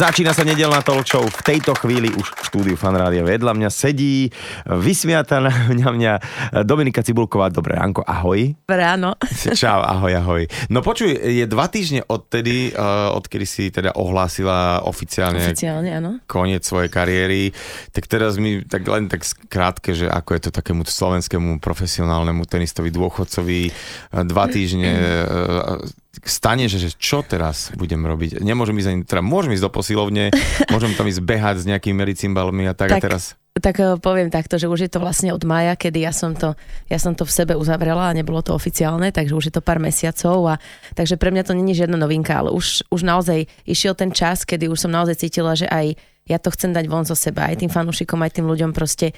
Začína sa nedelná talk V tejto chvíli už v štúdiu Fanrádia vedľa mňa sedí vysmiata na mňa, mňa Dominika Cibulková. Dobré ránko, ahoj. Ráno. Čau, ahoj, ahoj. No počuj, je dva týždne odtedy, uh, odkedy si teda ohlásila oficiálne, oficiálne áno. koniec svojej kariéry. Tak teraz mi tak len tak krátke, že ako je to takému slovenskému profesionálnemu tenistovi dôchodcovi dva týždne uh, stane, že, že čo teraz budem robiť? Nemôžem ísť ani, teda môžem ísť do posilovne, môžem tam ísť behať s nejakými medicimbalmi a tak, tak a teraz... Tak eh, poviem takto, že už je to vlastne od maja, kedy ja som to, ja som to v sebe uzavrela a nebolo to oficiálne, takže už je to pár mesiacov a takže pre mňa to není žiadna novinka, ale už, už naozaj išiel ten čas, kedy už som naozaj cítila, že aj ja to chcem dať von zo seba, aj tým fanúšikom, aj tým ľuďom proste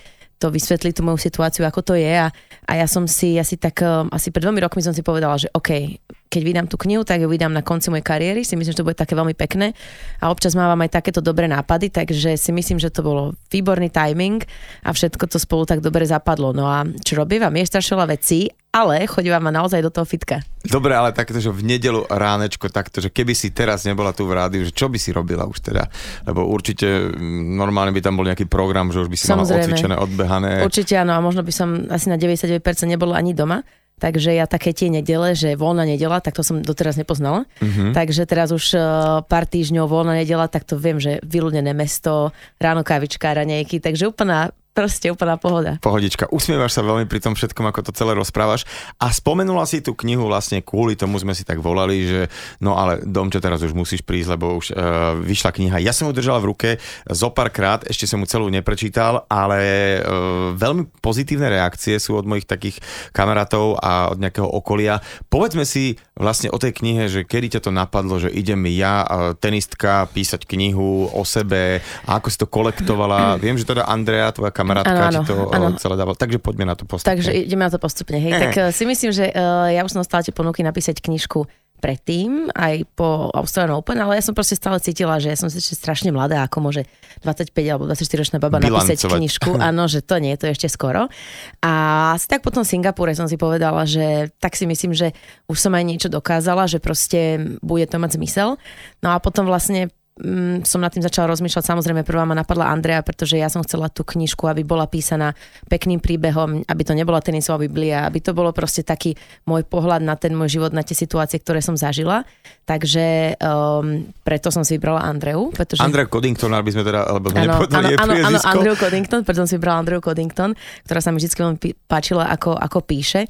to vysvetliť tú moju situáciu, ako to je a, a ja som si asi tak, eh, asi pred dvomi rokmi som si povedala, že OK, keď vydám tú knihu, tak ju vydám na konci mojej kariéry, si myslím, že to bude také veľmi pekné a občas mávam aj takéto dobré nápady, takže si myslím, že to bolo výborný timing a všetko to spolu tak dobre zapadlo. No a čo robím? Vám je strašne vecí, ale chodím ma naozaj do toho fitka. Dobre, ale takto, že v nedelu ránečko takto, že keby si teraz nebola tu v rádiu, že čo by si robila už teda? Lebo určite mm, normálne by tam bol nejaký program, že už by si Samozrejme. mala odcvičené, odbehané. Určite áno a možno by som asi na 99% nebola ani doma. Takže ja také tie nedele, že voľná nedela, tak to som doteraz nepoznala. Mm-hmm. Takže teraz už uh, pár týždňov voľná nedela, tak to viem, že vyľudnené mesto, ráno kávička, ranejky, takže úplná Proste úplná pohoda. Pohodička. Usmievaš sa veľmi pri tom všetkom, ako to celé rozprávaš. A spomenula si tú knihu vlastne kvôli tomu sme si tak volali, že no ale Domčo, teraz už musíš prísť, lebo už uh, vyšla kniha. Ja som ju držala v ruke zo pár krát, ešte som mu celú neprečítal, ale uh, veľmi pozitívne reakcie sú od mojich takých kamarátov a od nejakého okolia. Povedzme si vlastne o tej knihe, že kedy ťa to napadlo, že idem ja, uh, tenistka, písať knihu o sebe a ako si to kolektovala. Viem, že teda Andrea, tvoja kamarátka ano, ti to ano. Eh, celé dávala. Takže poďme na to postupne. Takže ideme na to postupne. Hej. Tak uh, si myslím, že ja už som dostala tie ponuky napísať knižku predtým, aj po Australian Open, ale ja som proste stále cítila, že ja som ešte strašne mladá, ako môže 25 alebo 24 ročná baba napísať knižku. Áno, že to nie, to je ešte skoro. A asi tak potom v Singapúre som si povedala, že tak si myslím, že už som aj niečo dokázala, že proste bude to mať zmysel. No a potom vlastne mm, som nad tým začala rozmýšľať. Samozrejme, prvá ma napadla Andrea, pretože ja som chcela tú knižku, aby bola písaná pekným príbehom, aby to nebola tenisová biblia, aby to bolo proste taký môj pohľad na ten môj život, na tie situácie, ktoré som zažila. Takže um, preto som si vybrala Andreu. Pretože... Andrea Coddington, aby sme teda, alebo ano, áno, áno, áno, Andrew Coddington, preto som si vybrala Andrew Coddington, ktorá sa mi vždy veľmi páčila, ako, ako píše.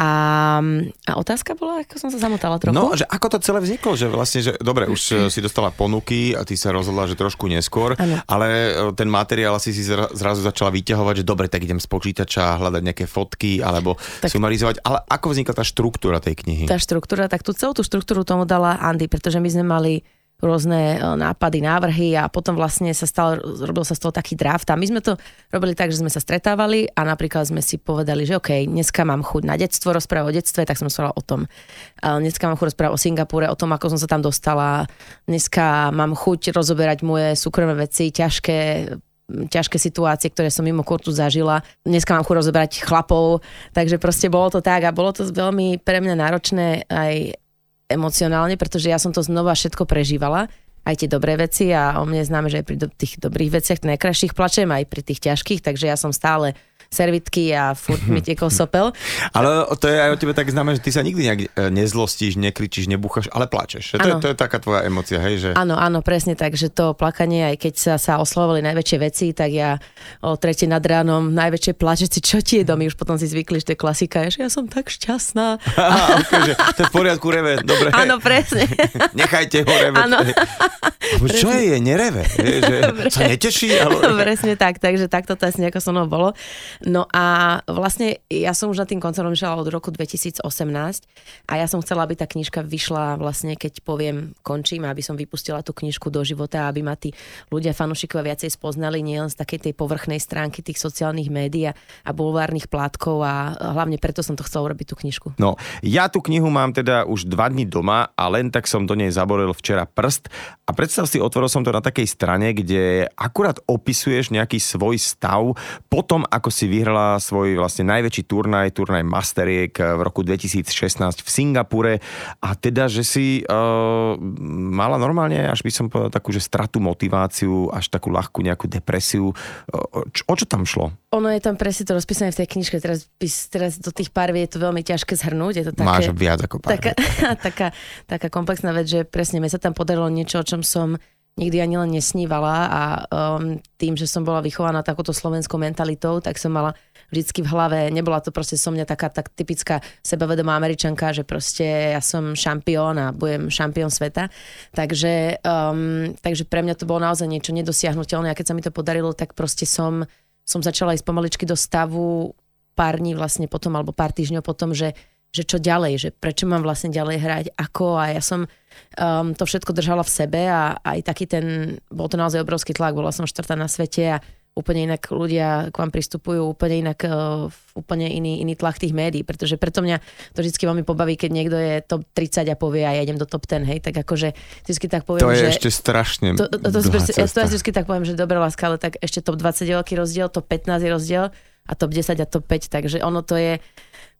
A, a otázka bola, ako som sa zamotala trochu. No, že ako to celé vzniklo, že vlastne, že dobre, už eh, si dostala ponuky, a ty sa rozhodla, že trošku neskôr, ano. ale e, ten materiál asi si zrazu začala vyťahovať, že dobre, tak idem z počítača hľadať nejaké fotky alebo tak, sumarizovať. Ale ako vznikla tá štruktúra tej knihy? Tá štruktúra, tak tú celú tú štruktúru tomu dala Andy, pretože my sme mali rôzne e, nápady, návrhy a potom vlastne sa stal, robil sa z toho taký draft a my sme to robili tak, že sme sa stretávali a napríklad sme si povedali, že OK, dneska mám chuť na detstvo, rozprávať o detstve, tak som sa o tom. Dneska mám chuť rozprávať o Singapúre, o tom, ako som sa tam dostala. Dneska mám chuť rozoberať moje súkromné veci, ťažké ťažké situácie, ktoré som mimo kurtu zažila. Dneska mám chuť rozoberať chlapov, takže proste bolo to tak a bolo to veľmi pre mňa náročné aj emocionálne, pretože ja som to znova všetko prežívala aj tie dobré veci a o mne známe, že aj pri do, tých dobrých veciach, najkrajších plačem, aj pri tých ťažkých, takže ja som stále servitky a furt mi tiekol sopel. ale to je aj o tebe tak známe, že ty sa nikdy nejak e, nezlostíš, nekričíš, nebúchaš, ale plačeš. To, je, to je taká tvoja emocia, hej? Že... Áno, áno, presne tak, že to plakanie, aj keď sa, sa oslovovali najväčšie veci, tak ja o tretie nad ránom najväčšie plače, si čo ti je domy, už potom si zvykli, že to je klasika, že ja som tak šťastná. Aha, okay, že to je v poriadku, reve, dobre. Áno, presne. Nechajte ho reve. Áno. Čo je, je, nereve? Je, že sa neteší? Ale... Presne tak, takže takto to asi nejako so mnou bolo. No a vlastne ja som už na tým koncertom išla od roku 2018 a ja som chcela, aby tá knižka vyšla vlastne, keď poviem, končím, aby som vypustila tú knižku do života, aby ma tí ľudia, fanúšikovia viacej spoznali nielen z takej tej povrchnej stránky tých sociálnych médií a, a bulvárnych plátkov a hlavne preto som to chcela urobiť tú knižku. No, ja tú knihu mám teda už dva dní doma a len tak som do nej zaboril včera prst a predstav si, otvoril som to na takej strane, kde akurát opisuješ nejaký svoj stav potom, ako si vyhrala svoj vlastne najväčší turnaj, turnaj Masteriek v roku 2016 v Singapure a teda, že si uh, mala normálne, až by som povedal takú, že stratu motiváciu, až takú ľahkú nejakú depresiu. Čo, o čo tam šlo? Ono je tam presne to rozpísané v tej knižke, teraz, teraz do tých pár je to veľmi ťažké zhrnúť. Je to také, Máš viac ako pár taká, taká, taká komplexná vec, že presne mi sa tam podarilo niečo, o čom som nikdy ani len nesnívala a um, tým, že som bola vychovaná takouto slovenskou mentalitou, tak som mala vždycky v hlave, nebola to proste so mňa taká tak typická sebavedomá američanka, že proste ja som šampión a budem šampión sveta. Takže, um, takže pre mňa to bolo naozaj niečo nedosiahnutelné a keď sa mi to podarilo, tak proste som som začala ísť pomaličky do stavu pár dní vlastne potom, alebo pár týždňov potom, že, že čo ďalej, že prečo mám vlastne ďalej hrať, ako. A ja som um, to všetko držala v sebe a aj taký ten, bol to naozaj obrovský tlak, bola som štvrtá na svete a úplne inak ľudia k vám pristupujú, úplne inak, uh, úplne iný, iný tlak tých médií, pretože preto mňa to vždy veľmi pobaví, keď niekto je top 30 a povie a ja idem do top 10, hej, tak akože vždy tak poviem, To je že... ešte strašne to, to, to, to, ja to vždy tak poviem, že dobrá láska, ale tak ešte top 20 je veľký rozdiel, top 15 je rozdiel a top 10 a top 5, takže ono to je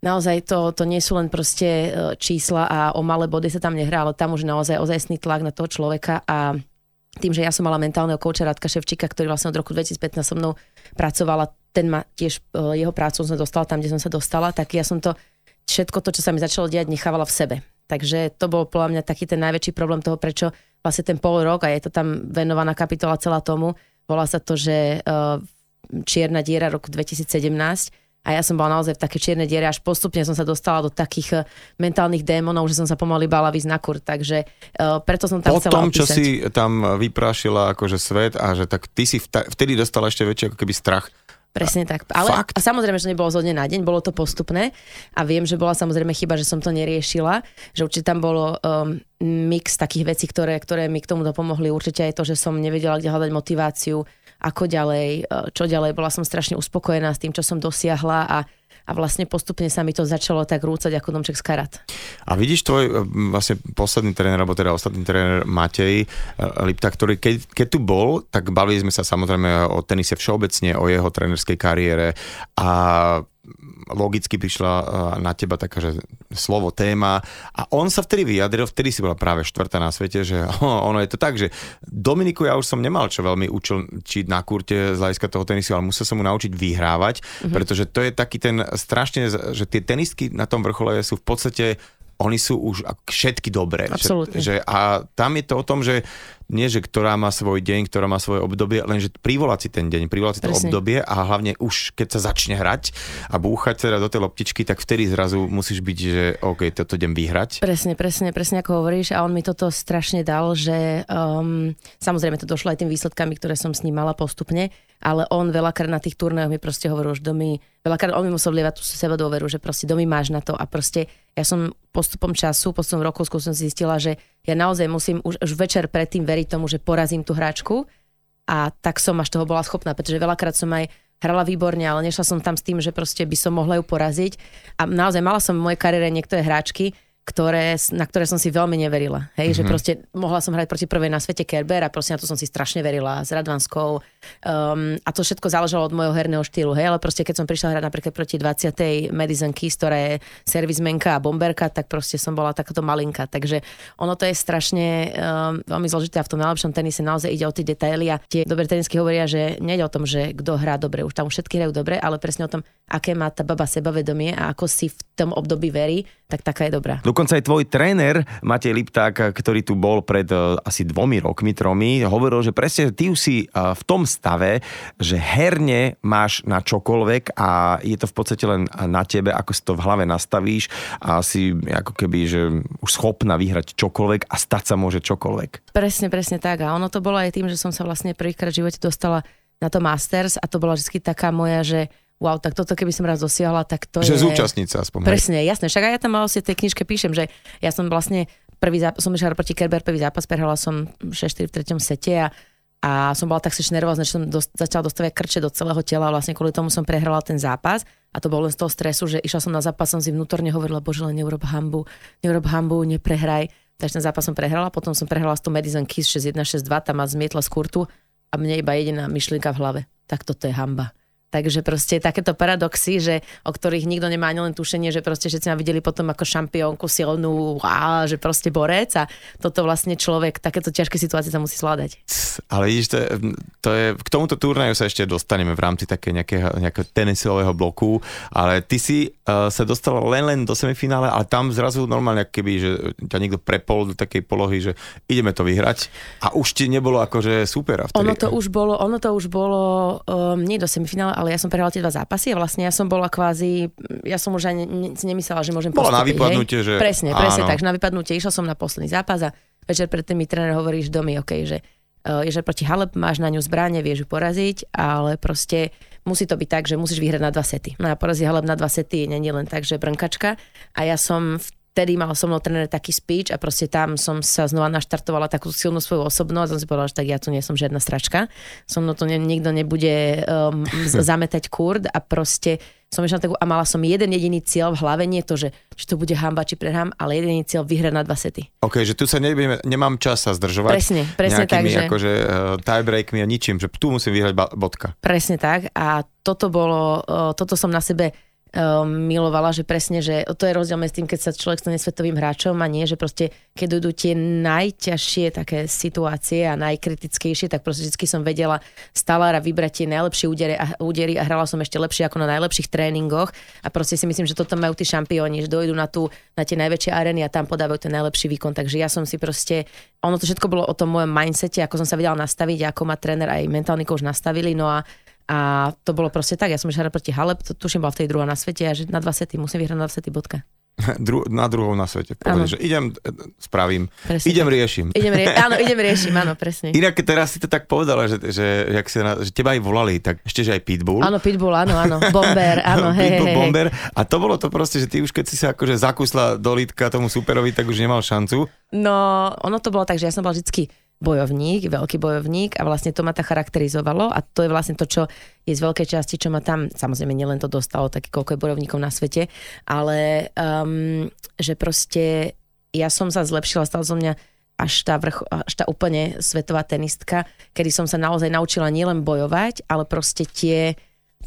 naozaj to, to nie sú len proste e, čísla a o malé body sa tam nehrá, ale tam už naozaj ozajstný tlak na toho človeka a tým, že ja som mala mentálneho kouča Radka Ševčíka, ktorý vlastne od roku 2015 so mnou pracovala, ten ma tiež e, jeho prácu som dostala tam, kde som sa dostala, tak ja som to všetko to, čo sa mi začalo diať, nechávala v sebe. Takže to bol podľa mňa taký ten najväčší problém toho, prečo vlastne ten pol rok, a je to tam venovaná kapitola celá tomu, volá sa to, že uh, Čierna diera roku 2017, a ja som bola naozaj v také čiernej diere, až postupne som sa dostala do takých eh, mentálnych démonov, že som sa pomaly bala výsť na kur, takže uh, preto som tam po chcela tom, opísať. čo si tam vyprášila akože svet a že tak ty si vtedy dostala ešte väčší ako keby strach Presne tak. Ale Fakt? a samozrejme, že nebolo zo dne na deň, bolo to postupné a viem, že bola samozrejme chyba, že som to neriešila, že určite tam bolo um, mix takých vecí, ktoré, ktoré mi k tomu pomohli. Určite aj to, že som nevedela, kde hľadať motiváciu, ako ďalej, uh, čo ďalej. Bola som strašne uspokojená s tým, čo som dosiahla a a vlastne postupne sa mi to začalo tak rúcať ako domček z karat. A vidíš tvoj e, vlastne posledný tréner, alebo teda ostatný tréner Matej e, Lipta, ktorý keď, keď tu bol, tak bavili sme sa samozrejme o tenise všeobecne, o jeho trénerskej kariére a logicky prišla eh, na teba taká, že slovo, téma a on sa vtedy vyjadril, vtedy si bola práve štvrtá na svete, že ono je to tak, že Dominiku ja už som nemal čo veľmi učil čiť na kurte z hľadiska toho tenisu, ale musel som mu naučiť vyhrávať, mm-hmm. pretože to je taký ten strašne, že tie tenistky na tom vrchole sú v podstate oni sú už všetky dobré. Absolutne. Že, a tam je to o tom, že nie, že ktorá má svoj deň, ktorá má svoje obdobie, len že privolať si ten deň, privolať si to Presne. obdobie a hlavne už keď sa začne hrať a búchať teda do tej loptičky, tak vtedy zrazu musíš byť, že OK, toto idem vyhrať. Presne, presne, presne ako hovoríš a on mi toto strašne dal, že um, samozrejme to došlo aj tým výsledkami, ktoré som s ním mala postupne, ale on veľakrát na tých turnajoch mi proste hovoril, že domy, veľakrát on mi musel vlievať tú seba dôveru, že proste domy máš na to a proste ja som postupom času, postupom rokov som si zistila, že ja naozaj musím už, už večer predtým veriť tomu, že porazím tú hráčku. A tak som až toho bola schopná, pretože veľakrát som aj hrala výborne, ale nešla som tam s tým, že proste by som mohla ju poraziť. A naozaj mala som v mojej kariére niektoré hráčky, ktoré, na ktoré som si veľmi neverila. Hej, mm-hmm. že mhm. proste mohla som hrať proti prvej na svete Kerber a proste na to som si strašne verila s Radvanskou. Um, a to všetko záležalo od môjho herného štýlu. Hej, ale proste keď som prišla hrať napríklad proti 20. Madison Keys, ktorá je servismenka a bomberka, tak proste som bola takáto malinka. Takže ono to je strašne um, veľmi zložité a v tom najlepšom tenise naozaj ide o tie detaily a tie dobré tenisky hovoria, že nejde o tom, že kto hrá dobre, už tam všetky hrajú dobre, ale presne o tom, aké má tá baba sebavedomie a ako si v tom období verí, tak taká je dobrá. Dokonca aj tvoj tréner Matej Lipták, ktorý tu bol pred uh, asi dvomi rokmi, tromi, hovoril, že presne ty už si uh, v tom stave, že herne máš na čokoľvek a je to v podstate len na tebe, ako si to v hlave nastavíš a si ako keby, že už schopná vyhrať čokoľvek a stať sa môže čokoľvek. Presne, presne tak. A ono to bolo aj tým, že som sa vlastne prvýkrát v živote dostala na to Masters a to bola vždy taká moja, že wow, tak toto keby som raz dosiahla, tak to že je... Že zúčastniť sa aspoň. Presne, jasné. Však aj ja tam vlastne v tej knižke píšem, že ja som vlastne prvý zápas, som išla proti Kerber, prvý zápas, prehrala som 6-4 v treťom sete a, a som bola tak si nervózna, že som dost, začala dostávať krče do celého tela a vlastne kvôli tomu som prehrala ten zápas a to bolo len z toho stresu, že išla som na zápas, som si vnútorne hovorila, bože, len neurob hambu, neurob hambu, neprehraj. Takže ten zápas som prehrala, potom som prehrala s tou Madison Kiss 6-1, 6-2, tam ma zmietla z kurtu a mne iba jediná myšlienka v hlave. Tak toto je hamba Takže proste takéto paradoxy, že, o ktorých nikto nemá ani len tušenie, že proste všetci ma videli potom ako šampiónku silnú, a že proste borec a toto vlastne človek, takéto ťažké situácie sa musí zvládať. Ale vidíš, to je, to je, k tomuto turnaju sa ešte dostaneme v rámci také nejakého, nejakého tenisového bloku, ale ty si uh, sa dostal len len do semifinále, ale tam zrazu normálne keby, že ťa niekto prepol do takej polohy, že ideme to vyhrať a už ti nebolo akože super. Vtedy. Ono to už bolo, ono to už bolo um, nie do semifinále, ale ja som prehrala tie dva zápasy a vlastne ja som bola kvázi, ja som už ani ne, nemyslela, že môžem Bola na vypadnutie, že... Presne, presne, takže na vypadnutie išla som na posledný zápas a večer predtým mi tréner hovorí, že domy, OK, že uh, je, že proti Halep máš na ňu zbranie, vieš ju poraziť, ale proste musí to byť tak, že musíš vyhrať na dva sety. No a porazí Halep na dva sety nie len tak, že brnkačka. A ja som v vtedy mal so mnou tréner taký speech a proste tam som sa znova naštartovala takú silnú svoju osobnosť a som si povedala, že tak ja tu nie som žiadna stračka. So mnou tu ne, nikto nebude um, zametať kurd a proste som išla takú, a mala som jeden jediný cieľ v hlave, nie to, že, že to bude hamba či prehrám, ale jediný cieľ vyhrať na dva sety. OK, že tu sa nebudeme, nemám čas sa zdržovať. Presne, presne tak. Že... akože uh, tiebreakmi a ničím, že tu musím vyhrať bodka. Presne tak a toto bolo, uh, toto som na sebe um, milovala, že presne, že to je rozdiel medzi tým, keď sa človek stane svetovým hráčom a nie, že proste keď dojdú tie najťažšie také situácie a najkritickejšie, tak proste vždy som vedela stále vybrať tie najlepšie údery a, údery a hrala som ešte lepšie ako na najlepších tréningoch a proste si myslím, že toto majú tí šampióni, že dojdú na, tú, na tie najväčšie arény a tam podávajú ten najlepší výkon, takže ja som si proste, ono to všetko bolo o tom mojom mindsete, ako som sa vedela nastaviť, ako ma tréner aj mentálny coach nastavili, no a a to bolo proste tak, ja som išla proti Halep, to tuším bola v tej druhá na svete a že na dva sety, musím vyhrať na dva sety, bodka. Dru- na druhou na svete. Povedal, že idem, e, spravím, presne idem riešim. Idem rie- áno, idem riešim, áno, presne. Inak teraz si to tak povedala, že, že, jak si na, že teba aj volali, tak ešte, že aj Pitbull. Áno, Pitbull, áno, áno, Bomber, áno, hej, Pitbull, hej, Bomber. A to bolo to proste, že ty už keď si sa akože zakusla do lítka tomu superovi, tak už nemal šancu. No, ono to bolo tak, že ja som bola vždycky bojovník, veľký bojovník a vlastne to ma tak charakterizovalo a to je vlastne to, čo je z veľkej časti, čo ma tam, samozrejme nielen to dostalo, tak koľko je bojovníkov na svete, ale um, že proste ja som sa zlepšila, stala som mňa až tá, vrch, až tá úplne svetová tenistka, kedy som sa naozaj naučila nielen bojovať, ale proste tie,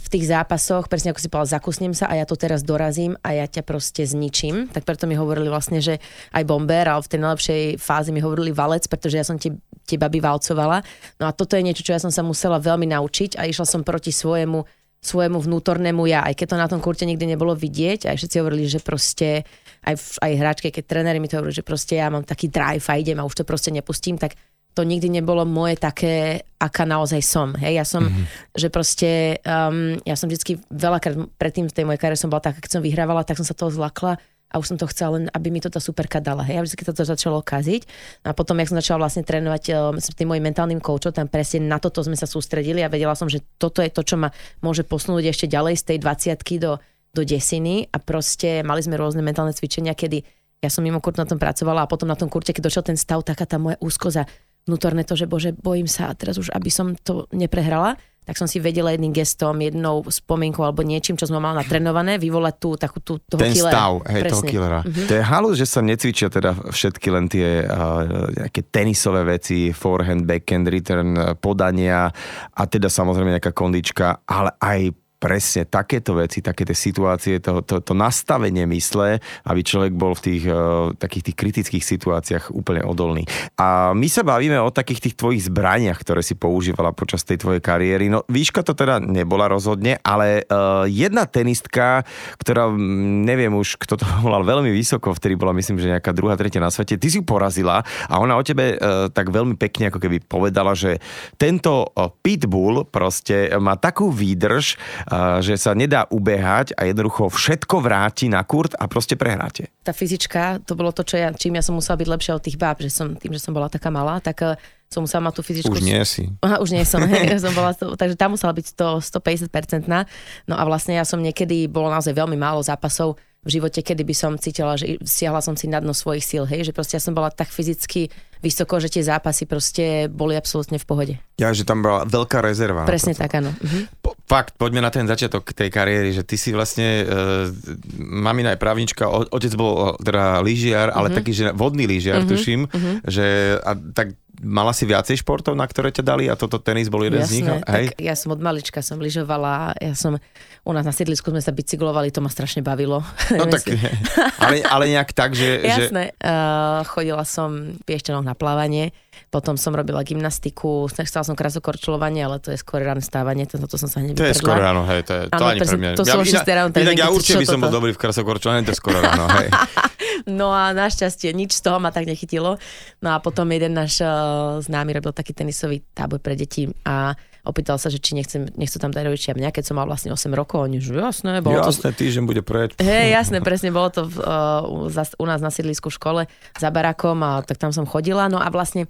v tých zápasoch, presne ako si povedal, zakusnem sa a ja to teraz dorazím a ja ťa proste zničím. Tak preto mi hovorili vlastne, že aj bomber, ale v tej najlepšej fázi mi hovorili valec, pretože ja som tie, tie baby valcovala. No a toto je niečo, čo ja som sa musela veľmi naučiť a išla som proti svojemu svojemu vnútornému ja, aj keď to na tom kurte nikdy nebolo vidieť, aj všetci hovorili, že proste, aj, aj hráčke, keď tréneri mi to hovorili, že proste ja mám taký drive a idem a už to proste nepustím, tak to nikdy nebolo moje také, aká naozaj som. Hej, ja som, mm-hmm. že proste, um, ja som vždycky veľakrát predtým v tej mojej kariére som bola taká, keď som vyhrávala, tak som sa toho zlakla a už som to chcela len, aby mi to tá superka dala. Hej, a vždy to začalo kaziť. A potom, jak som začala vlastne trénovať um, s tým mojim mentálnym koučom, tam presne na toto sme sa sústredili a vedela som, že toto je to, čo ma môže posunúť ešte ďalej z tej 20 do, do desiny a proste mali sme rôzne mentálne cvičenia, kedy ja som mimo kurt na tom pracovala a potom na tom kurte, keď došiel ten stav, taká tá moja úzkoza vnútorné to, že bože, bojím sa a teraz už, aby som to neprehrala, tak som si vedela jedným gestom, jednou spomienkou alebo niečím, čo sme mala natrenované, vyvolať tú takú tú, toho Ten killera. stav, hej, Presne. toho killera. Uh-huh. To je halu, že sa necvičia teda všetky len tie uh, nejaké tenisové veci, forehand, backhand, return, podania a teda samozrejme nejaká kondička, ale aj presne takéto veci, také tie situácie, to, to, to nastavenie mysle, aby človek bol v tých uh, takých tých kritických situáciách úplne odolný. A my sa bavíme o takých tých tvojich zbraniach, ktoré si používala počas tej tvojej kariéry. No výška to teda nebola rozhodne, ale uh, jedna tenistka, ktorá neviem už, kto to volal veľmi vysoko, vtedy bola myslím, že nejaká druhá, tretia na svete, ty si ju porazila a ona o tebe uh, tak veľmi pekne ako keby povedala, že tento uh, pitbull proste má takú výdrž, že sa nedá ubehať a jednoducho všetko vráti na kurt a proste prehráte. Tá fyzička, to bolo to, čo ja, čím ja som musela byť lepšia od tých báb, že som, tým, že som bola taká malá, tak eh, som musela mať tú fyzičku. Už nie si. Aha, už nie som, hej, som bola to, takže tá musela byť 100, 150%. No a vlastne ja som niekedy, bolo naozaj veľmi málo zápasov, v živote, kedy by som cítila, že siahla som si na dno svojich síl, hej, že proste ja som bola tak fyzicky vysoko, že tie zápasy proste boli absolútne v pohode. Ja, že tam bola veľká rezerva. Presne tak, áno. Mhm. Po, fakt, poďme na ten začiatok tej kariéry, že ty si vlastne, uh, mamina je právnička, otec bol teda lyžiar, ale mm-hmm. taký, že vodný lyžiar, mm-hmm. tuším, mm-hmm. že a tak mala si viacej športov, na ktoré ťa dali a toto tenis bol jeden Jasné, z nich? Hej? Tak ja som od malička som lyžovala, ja som, u nás na sídlisku sme sa bicyklovali, to ma strašne bavilo. No tak, ale, ale nejak tak, že... Jasné, že... Uh, chodila som piešťanok na plávanie, potom som robila gymnastiku, chcela som krasokorčulovanie, ale to je skôr ráno stávanie, to, to som sa hneď To je skôr ráno, hej, to, je, to ano, ani pre mňa. To ja, sú ja, ráno, inak ja určite by som bol dobrý v krasokorčulovaní, to je skoro ráno, hej. no a našťastie nič z toho ma tak nechytilo. No a potom jeden náš uh, známy robil taký tenisový tábor pre deti a opýtal sa, že či nechcem, nechcú tam dať rodičia mňa, keď som mal vlastne 8 rokov. Oni, že jasné. Bolo jasné, to... týždeň bude preč. Hej, jasné, presne, bolo to v, uh, u nás na sídlisku v škole za barakom a tak tam som chodila. No a vlastne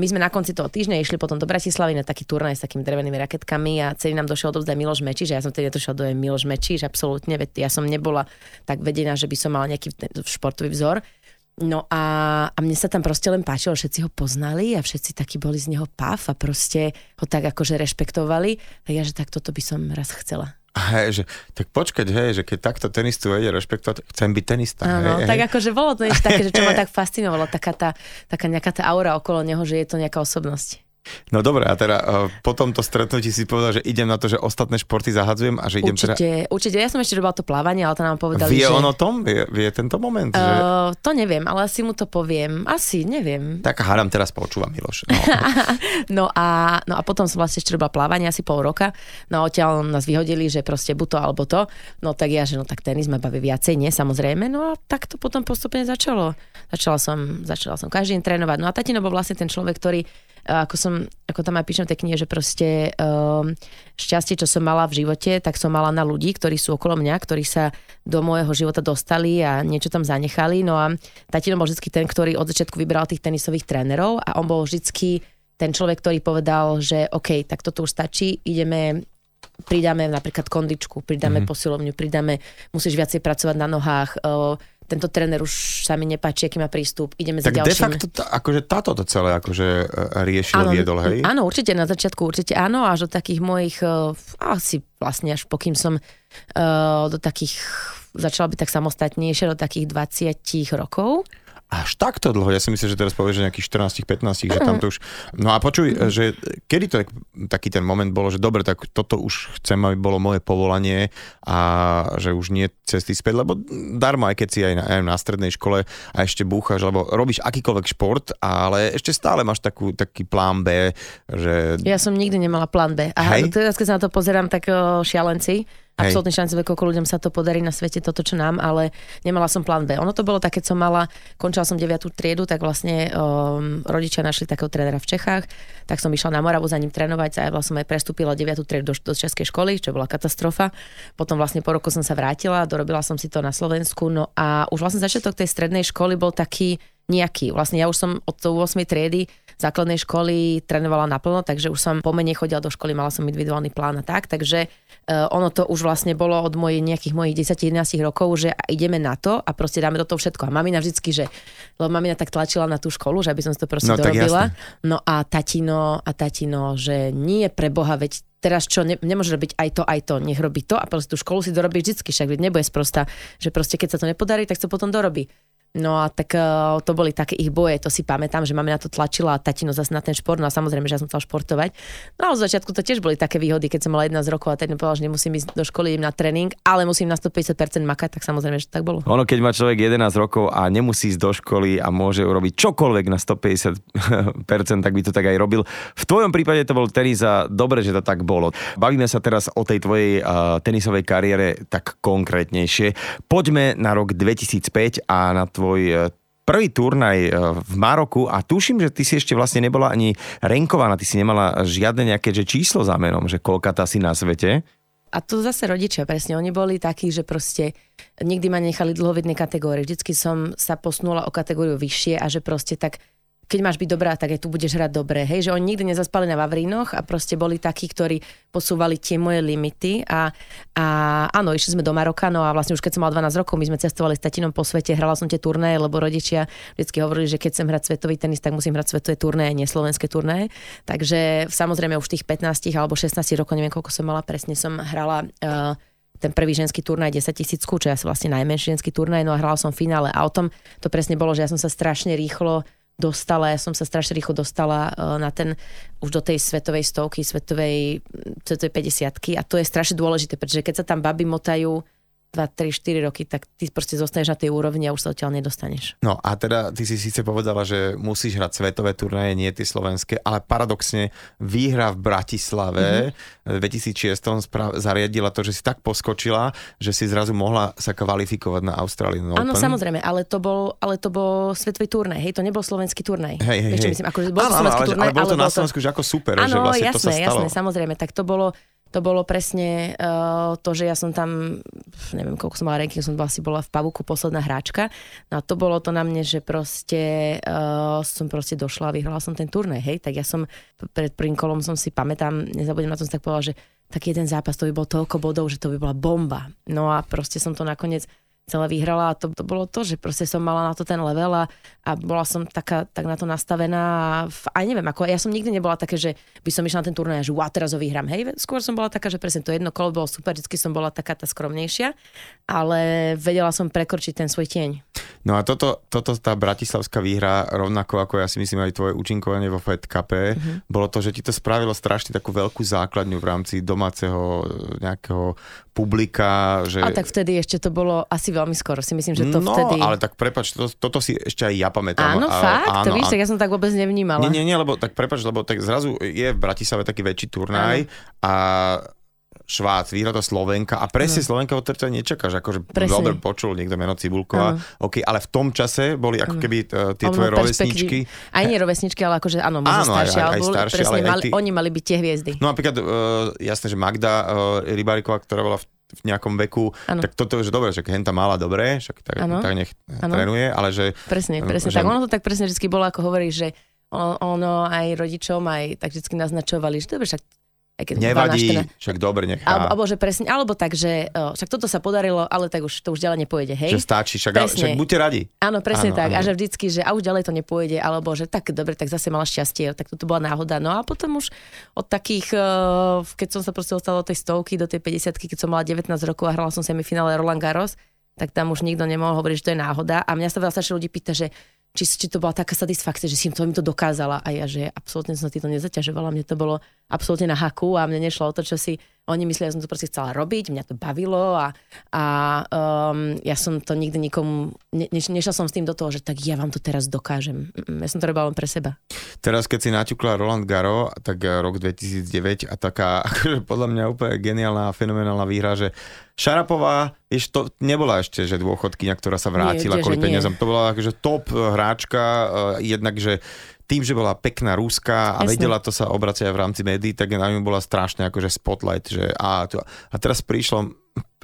my sme na konci toho týždňa išli potom do Bratislavy na taký turnaj s takými drevenými raketkami a celý nám došiel odovzdať Miloš Mečiš a ja som tedy netušila, kto je Miloš Mečiš, absolútne, veď ja som nebola tak vedená, že by som mala nejaký športový vzor. No a, a mne sa tam proste len páčilo, všetci ho poznali a všetci takí boli z neho paf a proste ho tak akože rešpektovali. Tak ja, že tak toto by som raz chcela. Hej, že, tak počkať, hej, že keď takto tenistu vedie rešpektovať, chcem byť tenista. Áno, hej, tak hej. akože bolo to niečo také, že čo ma tak fascinovalo, taká, tá, taká nejaká tá aura okolo neho, že je to nejaká osobnosť. No dobre, a teda uh, po tomto stretnutí si povedal, že idem na to, že ostatné športy zahadzujem a že idem určite, teda... Určite, ja som ešte robila to plávanie, ale to nám povedali, vie že... on o tom? Vie, vie tento moment? Uh, že... To neviem, ale asi mu to poviem. Asi, neviem. Tak hádam teraz počúva Miloš. No. no, a, no a potom som vlastne ešte robila plávanie asi pol roka. No a odtiaľ nás vyhodili, že proste buď to alebo to. No tak ja, že no tak tenis ma baví viacej, nie samozrejme. No a tak to potom postupne začalo. Začala som, začala som každý deň trénovať. No a tatino bol vlastne ten človek, ktorý ako som, ako tam aj píšem v tej knihe, že proste um, šťastie, čo som mala v živote, tak som mala na ľudí, ktorí sú okolo mňa, ktorí sa do môjho života dostali a niečo tam zanechali. No a tatino bol vždy ten, ktorý od začiatku vybral tých tenisových trénerov a on bol vždy ten človek, ktorý povedal, že OK, tak toto už stačí, ideme pridáme napríklad kondičku, pridáme mm-hmm. posilovňu, pridáme, musíš viacej pracovať na nohách, uh, tento tréner už sa mi nepáči, aký má prístup, ideme tak za ďalším. Tak de facto tá, akože táto to celé akože e, riešil, áno, viedol, hej? Áno, určite, na začiatku určite áno, až do takých mojich, uh, asi vlastne až pokým som uh, do takých, začala byť tak samostatnejšie, do takých 20 rokov. Až takto dlho? Ja si myslím, že teraz povieš, že nejakých 14-15, že tam to už... No a počuj, že kedy to taký ten moment bolo, že dobre, tak toto už chcem, aby bolo moje povolanie a že už nie cesty späť, lebo darmo, aj keď si aj na, aj na strednej škole a ešte búchaš, lebo robíš akýkoľvek šport, ale ešte stále máš takú, taký plán B, že... Ja som nikdy nemala plán B. A teraz, keď sa na to pozerám, tak šialenci, absolútne šance, koľko ľuďom sa to podarí na svete, toto čo nám, ale nemala som plán B. Ono to bolo tak, keď som mala, končila som 9. triedu, tak vlastne um, rodičia našli takého trénera v Čechách, tak som išla na Moravu za ním trénovať a ja som aj prestúpila 9. triedu do, do Českej školy, čo bola katastrofa. Potom vlastne po roku som sa vrátila, dorobila som si to na Slovensku, no a už vlastne začiatok tej strednej školy bol taký nejaký. Vlastne ja už som od 8. triedy základnej školy trénovala naplno, takže už som pomene chodila do školy, mala som individuálny plán a tak, takže uh, ono to už vlastne bolo od mojich nejakých mojich 10-11 rokov, že ideme na to a proste dáme do toho všetko. A mamina vždycky, že, lebo mamina tak tlačila na tú školu, že aby som to proste no, dorobila. No a tatino, a tatino, že nie pre Boha, veď teraz čo, ne, nemôže robiť aj to, aj to, nech robí to a proste tú školu si dorobí vždycky, však nebude sprosta, že proste keď sa to nepodarí, tak to potom dorobí. No a tak uh, to boli také ich boje, to si pamätám, že máme na to tlačila a tatino zase na ten šport, no a samozrejme, že ja som chcela športovať. No a od začiatku to tiež boli také výhody, keď som mala 11 rokov a tatino povedal, že nemusím ísť do školy, na tréning, ale musím na 150% makať, tak samozrejme, že tak bolo. Ono, keď má človek 11 rokov a nemusí ísť do školy a môže urobiť čokoľvek na 150%, tak by to tak aj robil. V tvojom prípade to bol tenis a dobre, že to tak bolo. Bavíme sa teraz o tej tvojej uh, tenisovej kariére tak konkrétnejšie. Poďme na rok 2005 a na tvoj e, prvý turnaj e, v Maroku a tuším, že ty si ešte vlastne nebola ani renkovaná, ty si nemala žiadne nejaké že číslo za menom, že koľka tá si na svete. A to zase rodičia, presne. Oni boli takí, že proste nikdy ma nechali dlho v jednej kategórii. Vždycky som sa posunula o kategóriu vyššie a že proste tak keď máš byť dobrá, tak aj tu budeš hrať dobre. Hej, že oni nikdy nezaspali na Vavrínoch a proste boli takí, ktorí posúvali tie moje limity a, a áno, išli sme do Maroka, no a vlastne už keď som mal 12 rokov, my sme cestovali s tatinom po svete, hrala som tie turnaje, lebo rodičia vždy hovorili, že keď chcem hrať svetový tenis, tak musím hrať svetové turnaje, nie slovenské turnaje. Takže samozrejme už tých 15 alebo 16 rokov, neviem koľko som mala, presne som hrala uh, ten prvý ženský turnaj 10 tisíc čo je asi vlastne najmenší ženský turnaj, no a hrala som v finále a o tom to presne bolo, že ja som sa strašne rýchlo dostala, ja som sa strašne rýchlo dostala uh, na ten, už do tej svetovej stovky, svetovej, svetovej 50 a to je strašne dôležité, pretože keď sa tam baby motajú 2, 3, 4 roky, tak ty proste zostaneš na tej úrovni a už sa odtiaľ nedostaneš. No a teda ty si síce povedala, že musíš hrať svetové turnaje, nie tie slovenské, ale paradoxne výhra v Bratislave mm-hmm. v 2006 spra- zariadila to, že si tak poskočila, že si zrazu mohla sa kvalifikovať na Australian Open. Áno, samozrejme, ale to bol, ale to bol svetový turnaj, hej, to nebol slovenský turnaj. Hej, hej, hej. myslím, ako, bol áno, slovenský ale, turnaj, ale bolo to ale na Slovensku, to... že ako super, áno, že vlastne jasné, to sa stalo. jasné, samozrejme, tak to bolo to bolo presne uh, to, že ja som tam, neviem koľko som mala ranking, som asi bola v Pavuku posledná hráčka. No a to bolo to na mne, že proste uh, som proste došla a vyhrala som ten turnaj, hej. Tak ja som pred prvým kolom som si pamätám, nezabudnem na tom, som tak povedala, že taký jeden zápas, to by bol toľko bodov, že to by bola bomba. No a proste som to nakoniec celé vyhrala a to, to bolo to, že proste som mala na to ten level a, a bola som taká, tak na to nastavená a v, aj neviem, ako ja som nikdy nebola také, že by som išla na ten turnaj a že wow, teraz ho vyhrám. Hej, skôr som bola taká, že presne to jedno kolo bolo super, vždy som bola taká tá skromnejšia, ale vedela som prekročiť ten svoj tieň. No a toto, toto tá bratislavská výhra, rovnako ako ja si myslím aj tvoje účinkovanie vo Fed Cup, mm-hmm. bolo to, že ti to spravilo strašne takú veľkú základňu v rámci domáceho nejakého publika. Že... A tak vtedy ešte to bolo asi veľmi skoro, si myslím, že to no, vtedy... ale tak prepač, to, toto si ešte aj ja pamätám. Áno, a, fakt? Áno, to víš, tak ja som tak vôbec nevnímala. Nie, nie, nie, lebo tak prepač, lebo tak zrazu je v Bratislave taký väčší turnaj áno. a Švác, vyhrá to Slovenka a presne no. Slovenka od terťa nečakáš, akože presne. dobre počul niekto meno Cibulková, OK, ale v tom čase boli ako keby uh, tie tvoje rovesničky. Aj nie rovesničky, ale akože áno, možno áno, staršie, aj, aj, aj staršie, presne, ale mali, ty... oni mali byť tie hviezdy. No napríklad, uh, jasné, že Magda uh, Rybáriková, ktorá bola v v nejakom veku, ano. tak toto je dobre, že henta mala dobre, však tak, ano. tak nech ano. trénuje, ale že... Presne, presne, že... tak ono to tak presne vždy bolo, ako hovorí, že ono aj rodičom aj tak vždy naznačovali, že dobre, však aj keď Nevadí, však dobre, nechá. Alebo, alebo, že presne, alebo tak, že o, však toto sa podarilo, ale tak už to už ďalej nepôjde, hej? Že stačí, však, však buďte radi. Áno, presne áno, tak. Áno. A že vždycky, že a už ďalej to nepôjde, alebo že tak dobre, tak zase mala šťastie, tak toto bola náhoda. No a potom už od takých, keď som sa proste dostala do tej stovky, do tej 50 keď som mala 19 rokov a hrala som semifinále Roland Garros, tak tam už nikto nemohol hovoriť, že to je náhoda. A mňa sa veľa ľudí pýta, že či, či to bola taká satisfakcia, že si to im to dokázala a ja, že absolútne som to nezaťažovala, mne to bolo absolútne na haku a mne nešlo o to, čo si oni mysleli, ja som to proste chcela robiť, mňa to bavilo a, a um, ja som to nikdy nikomu, ne, nešla som s tým do toho, že tak ja vám to teraz dokážem. Ja som to robila len pre seba. Teraz, keď si naťukla Roland Garo, tak eh, rok 2009 a taká, akože podľa mňa úplne geniálna a fenomenálna výhra, že Šarapová, vieš, to nebola ešte, že dôchodkyňa, ktorá sa vrátila nie, kvôli peniazom. To bola akože top hráčka, uh, jednak, že tým, že bola pekná rúska a Jasne. vedela to sa obracať aj v rámci médií, tak na ňu bola strašne akože spotlight, že a, a teraz prišlo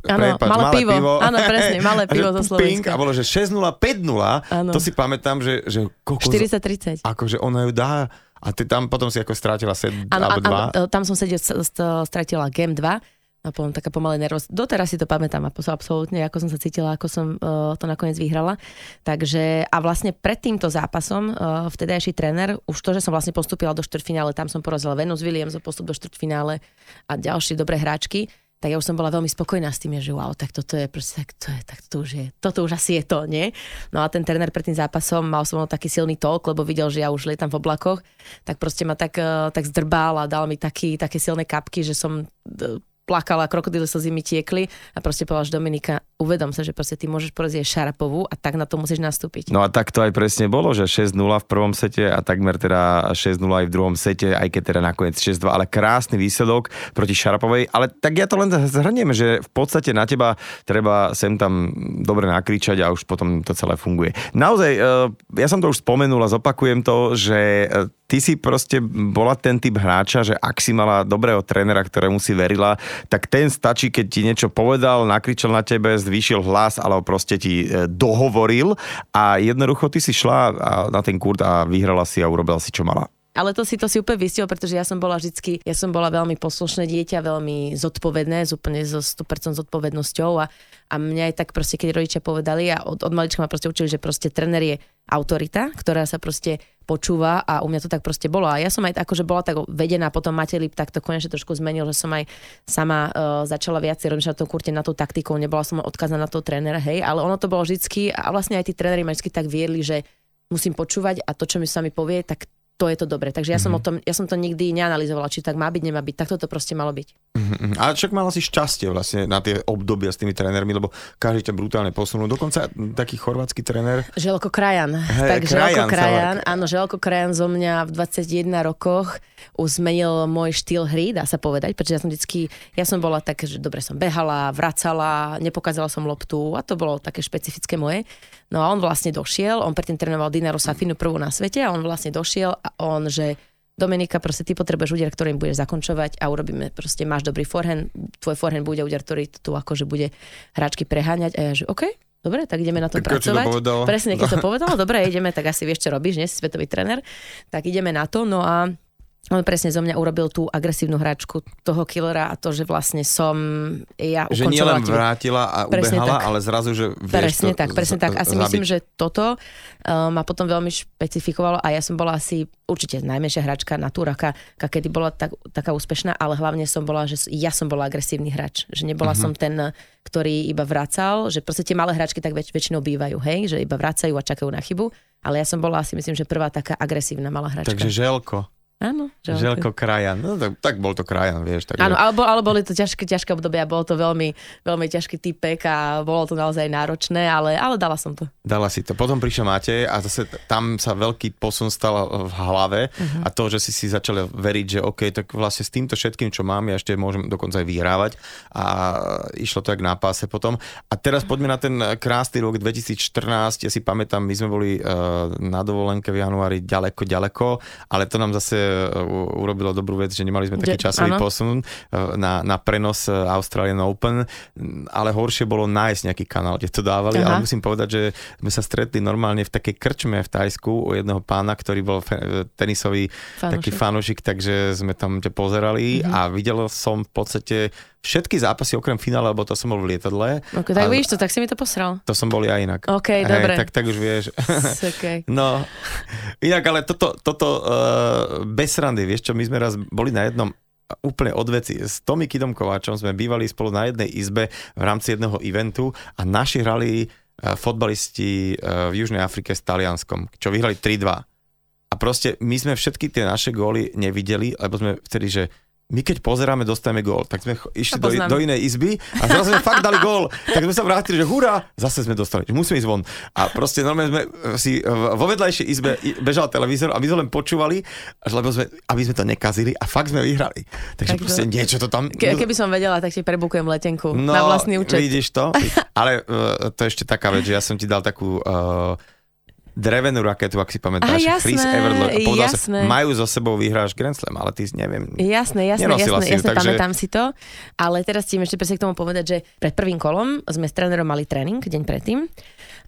Áno, malé, malé pivo. pivo. Áno, presne, malé pivo zo Slovenska. A bolo, že 6-0, 5-0, to si pamätám, že... že 40-30. Akože ona ju dá a ty tam potom si ako strátila set ano, alebo dva. Áno, tam som sedel, stratila Game 2 a potom taká pomalé nervosť. Doteraz si to pamätám absolútne, ako som sa cítila, ako som uh, to nakoniec vyhrala. Takže a vlastne pred týmto zápasom uh, vtedajší tréner, už to, že som vlastne postupila do štvrtfinále, tam som porazila Venus Williams o postup do štvrtfinále a ďalšie dobré hráčky, tak ja už som bola veľmi spokojná s tým, že wow, tak toto je proste, tak to je, tak to už je, toto už asi je to, nie? No a ten tréner pred tým zápasom mal som taký silný tok, lebo videl, že ja už lietam v oblakoch, tak proste ma tak, eh, tak zdrbal a dal mi taký, také silné kapky, že som plakala, krokodily slzy mi tiekli a proste povedala, že Dominika, uvedom sa, že proste ty môžeš porozieť Šarapovú a tak na to musíš nastúpiť. No a tak to aj presne bolo, že 6-0 v prvom sete a takmer teda 6-0 aj v druhom sete, aj keď teda nakoniec 6-2, ale krásny výsledok proti Šarapovej. Ale tak ja to len zhrniem, že v podstate na teba treba sem tam dobre nakričať a už potom to celé funguje. Naozaj, e, ja som to už spomenul a zopakujem to, že e, ty si proste bola ten typ hráča, že ak si mala dobrého trénera, ktorému si verila, tak ten stačí, keď ti niečo povedal, nakričal na tebe, zvýšil hlas, alebo proste ti e, dohovoril a jednoducho ty si šla na ten kurt a vyhrala si a urobila si, čo mala. Ale to si to si úplne vystihol, pretože ja som bola vždycky, ja som bola veľmi poslušné dieťa, veľmi zodpovedné, z úplne so 100% zodpovednosťou a, a mňa aj tak proste, keď rodičia povedali a od, od malička ma proste učili, že proste trener je autorita, ktorá sa proste počúva a u mňa to tak proste bolo. A ja som aj akože bola tak vedená, potom Matelip tak to konečne trošku zmenil, že som aj sama uh, začala viacej rozmýšľať tom kurte na tú taktikou, nebola som odkazaná na toho trénera, hej, ale ono to bolo vždycky a vlastne aj tí tréneri ma vždy tak viedli, že musím počúvať a to, čo mi sa mi povie, tak to je to dobre. Takže ja som, mm-hmm. o tom, ja som to nikdy neanalizovala, či tak má byť, nemá byť. Tak to proste malo byť. Mm-hmm. A však mala si šťastie vlastne na tie obdobia s tými trénermi, lebo každý ťa brutálne posunul. Dokonca taký chorvátsky tréner. Želko Krajan. Hey, tak Želko Krajan, áno, Želko Krajan zo mňa v 21 rokoch už zmenil môj štýl hry, dá sa povedať, pretože ja som vždycky, ja som bola tak, že dobre som behala, vracala, nepokázala som loptu a to bolo také špecifické moje. No a on vlastne došiel, on predtým trénoval Dinaro Safinu prvú na svete a on vlastne došiel a on, že Dominika, proste ty potrebuješ úder, ktorým budeš zakončovať a urobíme, proste máš dobrý forehand, tvoj forehand bude úder, ktorý tu akože bude hráčky preháňať a ja, že OK, dobre, tak ideme na tom tak pracovať. To Presne, keď to povedal, dobre, ideme, tak asi vieš, čo robíš, nie? Si svetový tréner, tak ideme na to, no a on presne zo mňa urobil tú agresívnu hračku toho killera a to, že vlastne som ja Že nielen vrátila a presne ubehala, tak. ale zrazu, že vieš Presne to tak, presne z- tak. Asi zabiť. myslím, že toto uh, ma potom veľmi špecifikovalo a ja som bola asi určite najmenšia hračka na túraka, kedy bola tak, taká úspešná, ale hlavne som bola, že ja som bola agresívny hráč. Že nebola uh-huh. som ten, ktorý iba vracal, že proste tie malé hračky tak väč- väčšinou bývajú, hej, že iba vracajú a čakajú na chybu, ale ja som bola asi myslím, že prvá taká agresívna malá hračka. Takže želko. Áno, želko. želko Krajan. No, tak, tak bol to Krajan, vieš. Tak Áno, ale, ale boli to ťažké, ťažké obdobia, bolo to veľmi, veľmi ťažký typek a bolo to naozaj náročné, ale, ale dala som to. Dala si to. Potom prišiel Matej a zase tam sa veľký posun stal v hlave uh-huh. a to, že si si začali veriť, že OK, tak vlastne s týmto všetkým, čo mám, ja ešte môžem dokonca aj vyhrávať a išlo to jak na páse potom. A teraz poďme na ten krásny rok 2014, ja si pamätám, my sme boli uh, na dovolenke v januári ďaleko, ďaleko, ale to nám zase urobilo dobrú vec, že nemali sme taký časový ano. posun e, na, na prenos e, Australian Open, ale horšie bolo nájsť nejaký kanál, kde to dávali, Aha. ale musím povedať, že sme sa stretli normálne v takej krčme v Tajsku u jedného pána, ktorý bol e, tenisový Fanošik. taký fanošik, takže sme tam ťa pozerali mhm. a videl som v podstate všetky zápasy okrem finále, lebo to som bol v lietadle. Okay, tak a, vidíš to, tak si mi to posral. To som bol ja inak. OK, Hej, dobre. Tak, tak už vieš. okay. No, inak ale toto, toto uh, bez randy, vieš čo, my sme raz boli na jednom úplne odveci. S Tomi Kidom Kováčom sme bývali spolu na jednej izbe v rámci jedného eventu a naši hrali uh, fotbalisti uh, v Južnej Afrike s Talianskom, čo vyhrali 3-2. A proste my sme všetky tie naše góly nevideli, lebo sme vtedy, že my keď pozeráme, dostaneme gól. Tak sme išli do, do inej izby a zrazu sme fakt dali gól. Tak sme sa vrátili, že hurá, zase sme dostali, že musíme ísť von. A proste normálne sme si vo vedľajšej izbe bežal televízor a my sme len počúvali, lebo sme, aby sme to nekazili a fakt sme vyhrali. Takže tak proste to... niečo to tam... Ke, keby som vedela, tak ti prebukujem letenku no, na vlastný účet. vidíš to? Ale uh, to je ešte taká vec, že ja som ti dal takú... Uh, drevenú raketu, ak si pamätáš. Aha, jasné, Chris Everlock jasné. Sa, majú so sebou vyhráš Grand Slam, ale ty neviem. Jasné, jasné, jasné, si jasné, takže... pamätám si to. Ale teraz ti ešte presne k tomu povedať, že pred prvým kolom sme s trénerom mali tréning deň predtým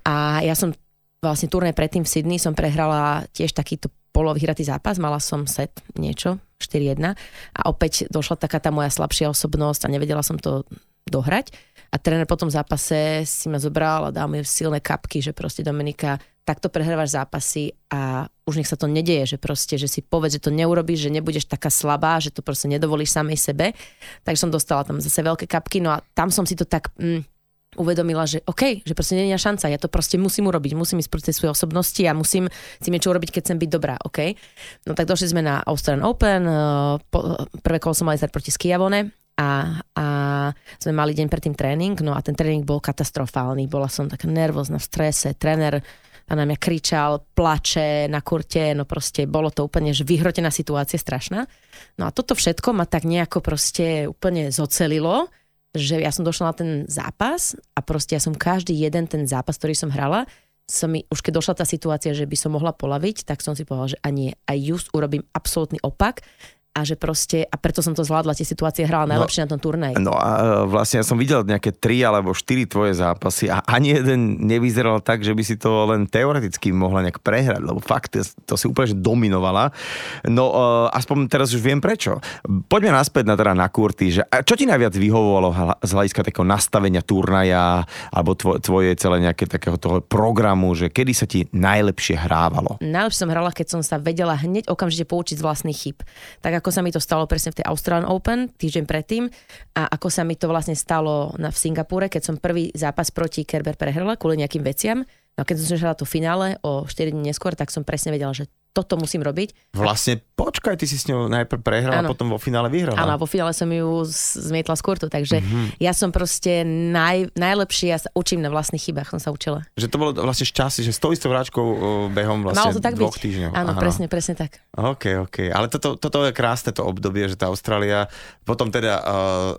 a ja som vlastne turné predtým v Sydney som prehrala tiež takýto polovyhratý zápas, mala som set niečo, 4-1 a opäť došla taká tá moja slabšia osobnosť a nevedela som to dohrať. A tréner po tom zápase si ma zobral a dal mi silné kapky, že proste Dominika, takto prehrávaš zápasy a už nech sa to nedieje, že proste, že si povedz, že to neurobíš, že nebudeš taká slabá, že to proste nedovolíš samej sebe. Takže som dostala tam zase veľké kapky, no a tam som si to tak mm, uvedomila, že OK, že proste nie je šanca, ja to proste musím urobiť, musím ísť proti svojej osobnosti a musím si niečo urobiť, keď chcem byť dobrá, OK. No tak došli sme na Australian Open, eh, prvé kolo som mali proti Skiavone a, a sme mali deň predtým tréning, no a ten tréning bol katastrofálny, bola som taká nervózna, v strese, tréner na mňa kričal, plače na kurte, no proste bolo to úplne že vyhrotená situácia, strašná. No a toto všetko ma tak nejako proste úplne zocelilo, že ja som došla na ten zápas a proste ja som každý jeden ten zápas, ktorý som hrala, som mi, už keď došla tá situácia, že by som mohla polaviť, tak som si povedala, že ani aj just urobím absolútny opak a že proste, a preto som to zvládla, tie situácie hrala no, najlepšie no, na tom turnaji. No a e, vlastne ja som videl nejaké tri alebo štyri tvoje zápasy a ani jeden nevyzeral tak, že by si to len teoreticky mohla nejak prehrať, lebo fakt to si úplne že dominovala. No uh, aspoň teraz už viem prečo. Poďme naspäť na teda na kurty, že čo ti najviac vyhovovalo z hľadiska takého nastavenia turnaja alebo tvo, tvoje celé nejaké takého toho programu, že kedy sa ti najlepšie hrávalo? Najlepšie som hrala, keď som sa vedela hneď okamžite poučiť z vlastných chyb. Tak ako sa mi to stalo presne v tej Australian Open týždeň predtým a ako sa mi to vlastne stalo na, v Singapúre, keď som prvý zápas proti Kerber prehrala kvôli nejakým veciam, No keď som hrala to finále o 4 dní neskôr, tak som presne vedela, že toto musím robiť. Vlastne, počkaj, ty si s ňou najprv prehrala, a potom vo finále vyhrala. Áno, vo finále som ju zmietla z kurtu, takže mm-hmm. ja som proste naj, najlepší, ja sa učím na vlastných chybách, som sa učila. Že to bolo vlastne šťastie, že s tou istou vráčkou behom vlastne Malo to tak dvoch byť. týždňov. Áno, Aha. presne, presne tak. OK, OK. Ale toto, toto je krásne to obdobie, že tá Austrália, potom teda uh,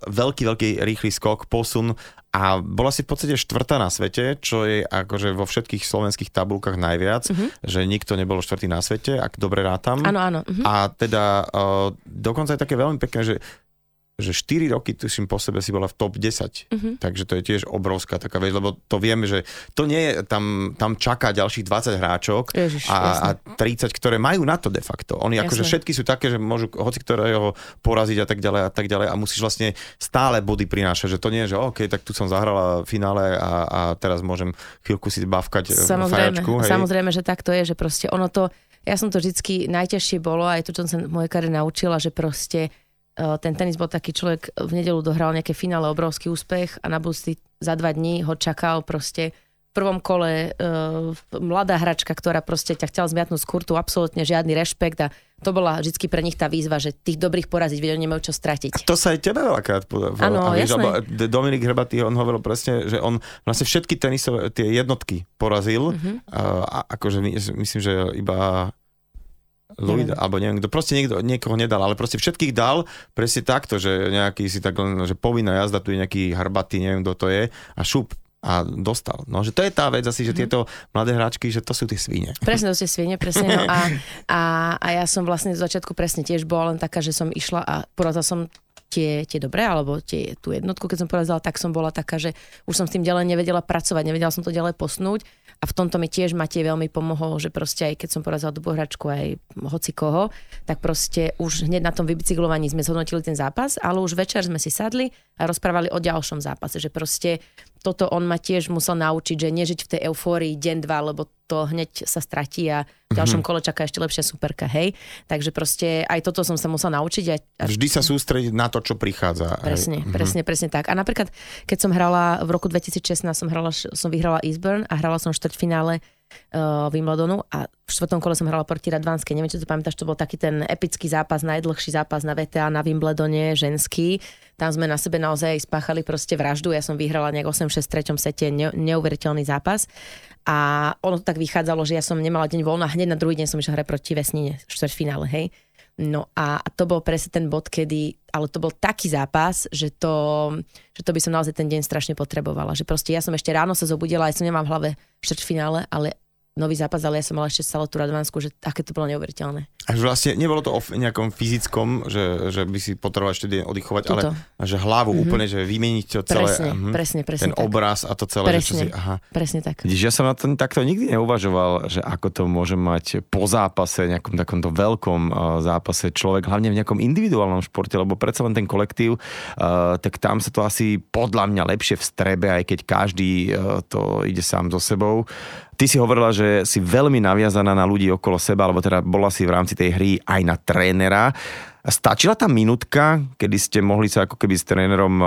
veľký, veľký rýchly skok, posun a bola si v podstate štvrtá na svete, čo je akože vo všetkých slovenských tabulkách najviac, uh-huh. že nikto nebol štvrtý na svete, ak dobre rátam. Áno, áno. Uh-huh. A teda uh, dokonca je také veľmi pekné, že že 4 roky, tuším, po sebe si bola v top 10. Uh-huh. Mhm. Takže to je tiež obrovská taká vec, lebo to vieme, že to nie je, tam, tam čaká ďalších 20 hráčok Ježiš, a, a 30, ktoré majú na to de facto. Oni jasne. akože všetky sú také, že môžu hoci ktorého poraziť a tak ďalej a tak ďalej a musíš vlastne stále body prinášať, že to nie je, že OK, tak tu som zahrala v finále a, a teraz môžem chvíľku si bavkať samozrejme, fajačku. Hej. Samozrejme, že tak to je, že proste ono to, ja som to vždycky najťažšie bolo, aj to, čo som sa v mojej kare naučila, že proste ten tenis bol taký človek, v nedelu dohral nejaké finále, obrovský úspech a na budúci za dva dní ho čakal proste v prvom kole uh, mladá hračka, ktorá proste ťa chcela zmiatnúť z kurtu, absolútne žiadny rešpekt a to bola vždy pre nich tá výzva, že tých dobrých poraziť, vedia, nemajú čo stratiť. A to sa aj tebe veľakrát. Áno, Dominik Hrbatý, on hovoril presne, že on vlastne všetky tenisové tie jednotky porazil. Uh-huh. A, akože my, myslím, že iba Louis, alebo neviem, kto proste niekto, niekoho nedal, ale proste všetkých dal presne takto, že nejaký si tak len, že povinná jazda, tu je nejaký harbatý, neviem kto to je a šup a dostal. No, že to je tá vec asi, že mhm. tieto mladé hráčky, že to sú tie svine. Presne, to sú svine, presne. No a, a, a, ja som vlastne z začiatku presne tiež bola len taká, že som išla a porazila som tie, tie dobré, alebo tie, tú jednotku, keď som porazila, tak som bola taká, že už som s tým ďalej nevedela pracovať, nevedela som to ďalej posnúť a v tomto mi tiež Matej veľmi pomohol, že proste aj keď som porazila do hračku aj hoci koho, tak proste už hneď na tom vybicyklovaní sme zhodnotili ten zápas, ale už večer sme si sadli rozprávali o ďalšom zápase, že proste toto on ma tiež musel naučiť, že nežiť v tej eufórii deň, dva, lebo to hneď sa stratí a v ďalšom mm-hmm. kole čaká ešte lepšia superka, hej. Takže proste aj toto som sa musel naučiť. A, a... Vždy sa sústrediť na to, čo prichádza. Presne, hej. presne, presne tak. A napríklad, keď som hrala v roku 2016, som, hrala, som vyhrala Eastburn a hrala som štvrťfinále uh, Wimbledonu a v štvrtom kole som hrala proti Radvanskej. Neviem, či to pamätáš, to bol taký ten epický zápas, najdlhší zápas na VTA na Wimbledone, ženský. Tam sme na sebe naozaj spáchali proste vraždu. Ja som vyhrala nejak 8-6 v treťom sete, ne, neuveriteľný zápas. A ono to tak vychádzalo, že ja som nemala deň voľna, hneď na druhý deň som išla hrať proti Vesnine, štvrťfinále, hej. No a to bol presne ten bod, kedy, ale to bol taký zápas, že to, že to by som naozaj ten deň strašne potrebovala. Že proste ja som ešte ráno sa zobudila, aj som nemám v hlave štvrťfinále, ale nový zápas, ale ja som mala ešte stále tú Radvansku, že aké to bolo neuveriteľné. A že vlastne nebolo to o nejakom fyzickom, že, že by si potreboval ešte deň oddychovať, Tuto. ale že hlavu mm-hmm. úplne, že vymeniť to celé. Presne, uh-huh, presne, presne. Ten tak. obraz a to celé. Presne, že si, aha. presne tak. Vidíš, ja som na to takto nikdy neuvažoval, že ako to môže mať po zápase, nejakom takomto veľkom uh, zápase človek, hlavne v nejakom individuálnom športe, lebo predsa len ten kolektív, uh, tak tam sa to asi podľa mňa lepšie vstrebe, aj keď každý uh, to ide sám so sebou. Ty si hovorila, že si veľmi naviazaná na ľudí okolo seba, alebo teda bola si v rámci tej hry aj na trénera. Stačila tá minútka, kedy ste mohli sa ako keby s trénerom e,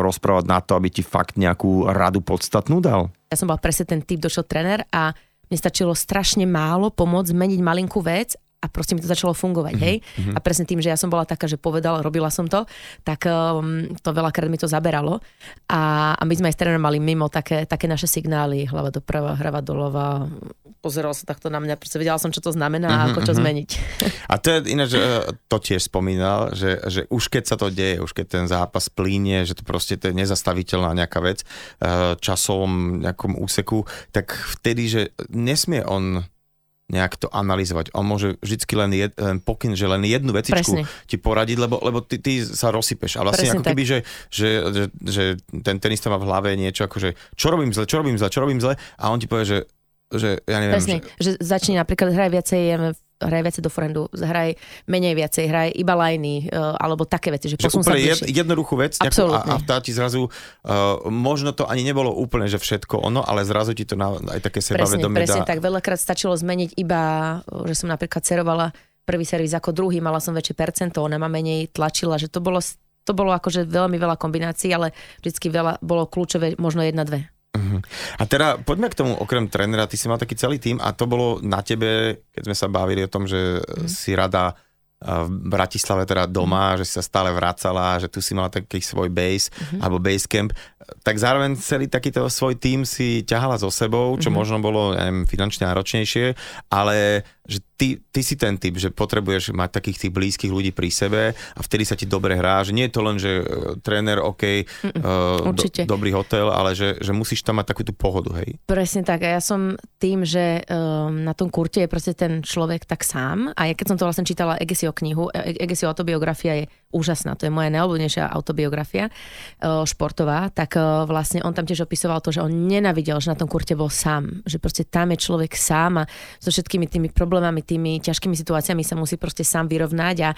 rozprávať na to, aby ti fakt nejakú radu podstatnú dal? Ja som bola presne ten typ, došiel tréner a mne stačilo strašne málo pomôcť zmeniť malinkú vec a proste mi to začalo fungovať, mm-hmm. hej. Mhm. A presne tým, že ja som bola taká, že povedala, robila som to, tak um, to veľakrát mi to zaberalo. A, a my sme aj s trénerom mali mimo také, také naše signály, hlava doprava, hrava doľava, pozeral sa takto na mňa, pretože vedela som, čo to znamená mm-hmm, a mhm, ako čo mm-hmm. zmeniť. A to je iné, že to tiež spomínal, že, že už keď sa to deje, už keď ten zápas plíne, že to proste to je nezastaviteľná nejaká vec uh, časovom nejakom úseku, tak vtedy, že nesmie on nejak to analyzovať. On môže vždy len, jed, len pokyn, že len jednu vecičku Presne. ti poradiť, lebo, lebo ty, ty sa rozsypeš. A vlastne Presne ako keby, že, že, že, že ten tenista má v hlave niečo ako, že čo robím zle, čo robím zle, čo robím zle a on ti povie, že že ja neviem. Presne, že, že začne napríklad hrať viacej hraj viacej do forendu, hraj menej viacej, hraj iba lajny, uh, alebo také veci, že, že posun sa jed, jednoduchú vec a, a tá ti zrazu, uh, možno to ani nebolo úplne, že všetko ono, ale zrazu ti to na, aj také sebavedomie presne, presne, dá. tak veľakrát stačilo zmeniť iba, že som napríklad cerovala prvý servis ako druhý, mala som väčšie percento, ona ma menej tlačila, že to bolo, to bolo akože veľmi veľa kombinácií, ale vždycky veľa bolo kľúčové, možno jedna, dve. A teda poďme k tomu, okrem trénera, ty si mal taký celý tým a to bolo na tebe, keď sme sa bavili o tom, že mm. si rada v Bratislave teda doma, mm. že si sa stále vracala, že tu si mala taký svoj base mm-hmm. alebo base camp, tak zároveň celý takýto svoj tým si ťahala so sebou, čo mm-hmm. možno bolo neviem, finančne náročnejšie, ale že ty, ty si ten typ, že potrebuješ mať takých tých blízkych ľudí pri sebe a vtedy sa ti dobre hrá, že nie je to len, že uh, tréner, OK, uh, do, dobrý hotel, ale že, že musíš tam mať takú tú pohodu, hej? Presne tak. A ja som tým, že uh, na tom kurte je proste ten človek tak sám. A ja keď som to vlastne čítala Egesio knihu, e, Egesio autobiografia je úžasná, to je moja najobľúbenejšia autobiografia uh, športová, tak uh, vlastne on tam tiež opisoval to, že on nenavidel, že na tom kurte bol sám, že proste tam je človek sám a so všetkými tými problémami, tými ťažkými situáciami sa musí proste sám vyrovnať a,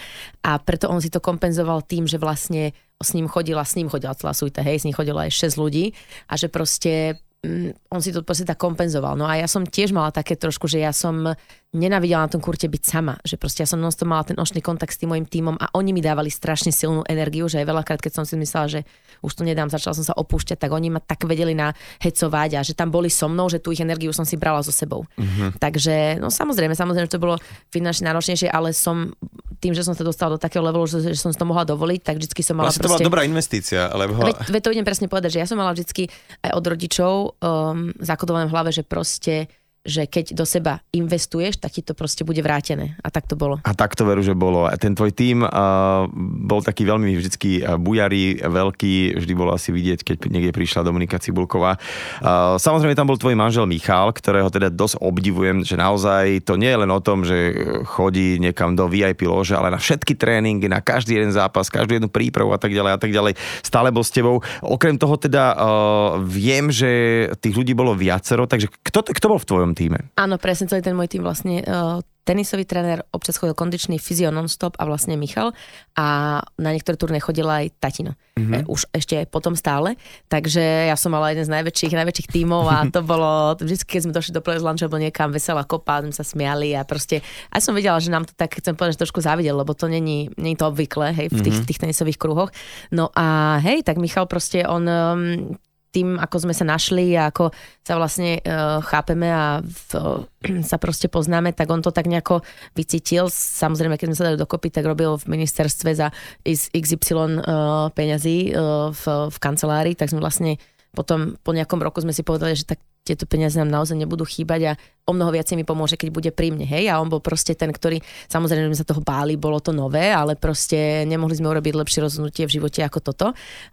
a preto on si to kompenzoval tým, že vlastne s ním chodila, s ním chodila celá suita, hej, s ním chodila aj 6 ľudí a že proste mm, on si to proste tak kompenzoval. No a ja som tiež mala také trošku, že ja som nenavidela na tom kurte byť sama, že proste ja som non mala ten očný kontakt s tým mojim tímom a oni mi dávali strašne silnú energiu, že aj veľakrát, keď som si myslela, že už to nedám, začala som sa opúšťať, tak oni ma tak vedeli nahecovať a že tam boli so mnou, že tú ich energiu som si brala so sebou. Mm-hmm. Takže, no samozrejme, samozrejme, že to bolo finančne náročnejšie, ale som tým, že som sa dostala do takého levelu, že, že som si to mohla dovoliť, tak vždycky som mala vlastne proste... to bola dobrá investícia, lebo... Veď, veď to idem presne povedať, že ja som mala vždycky aj od rodičov um, zakodované v hlave, že proste že keď do seba investuješ, tak ti to proste bude vrátené. A tak to bolo. A tak to veru, že bolo. A ten tvoj tým uh, bol taký veľmi vždycky bujarý, veľký, vždy bolo asi vidieť, keď niekde prišla Dominika Cibulková. Uh, samozrejme tam bol tvoj manžel Michal, ktorého teda dosť obdivujem, že naozaj to nie je len o tom, že chodí niekam do VIP lože, ale na všetky tréningy, na každý jeden zápas, každú jednu prípravu a tak ďalej a tak ďalej. Stále bol s tebou. Okrem toho teda uh, viem, že tých ľudí bolo viacero, takže kto, kto bol v tvojom tvojom týme. Áno, presne celý ten môj tým vlastne uh, tenisový tréner, občas chodil kondičný fyzio non-stop a vlastne Michal a na niektoré turné chodila aj tatino. Mm-hmm. Už ešte potom stále. Takže ja som mala jeden z najväčších, najväčších tímov a to bolo, vždy, keď sme došli do Players Lunch, bol niekam veselá kopa, sme sa smiali a proste, aj som videla, že nám to tak, chcem povedať, že trošku závidel, lebo to není, není to obvyklé, hej, v tých, mm-hmm. tých tenisových kruhoch. No a hej, tak Michal proste, on um, tým, ako sme sa našli a ako sa vlastne uh, chápeme a v, uh, sa proste poznáme, tak on to tak nejako vycítil. Samozrejme, keď sme sa dali dokopy, tak robil v ministerstve za XY uh, peňazí uh, v, v kancelárii, tak sme vlastne potom po nejakom roku sme si povedali, že tak tieto peniaze nám naozaj nebudú chýbať a o mnoho viacej mi pomôže, keď bude pri mne, hej, a on bol proste ten, ktorý, samozrejme sme sa toho báli, bolo to nové, ale proste nemohli sme urobiť lepšie rozhodnutie v živote ako toto.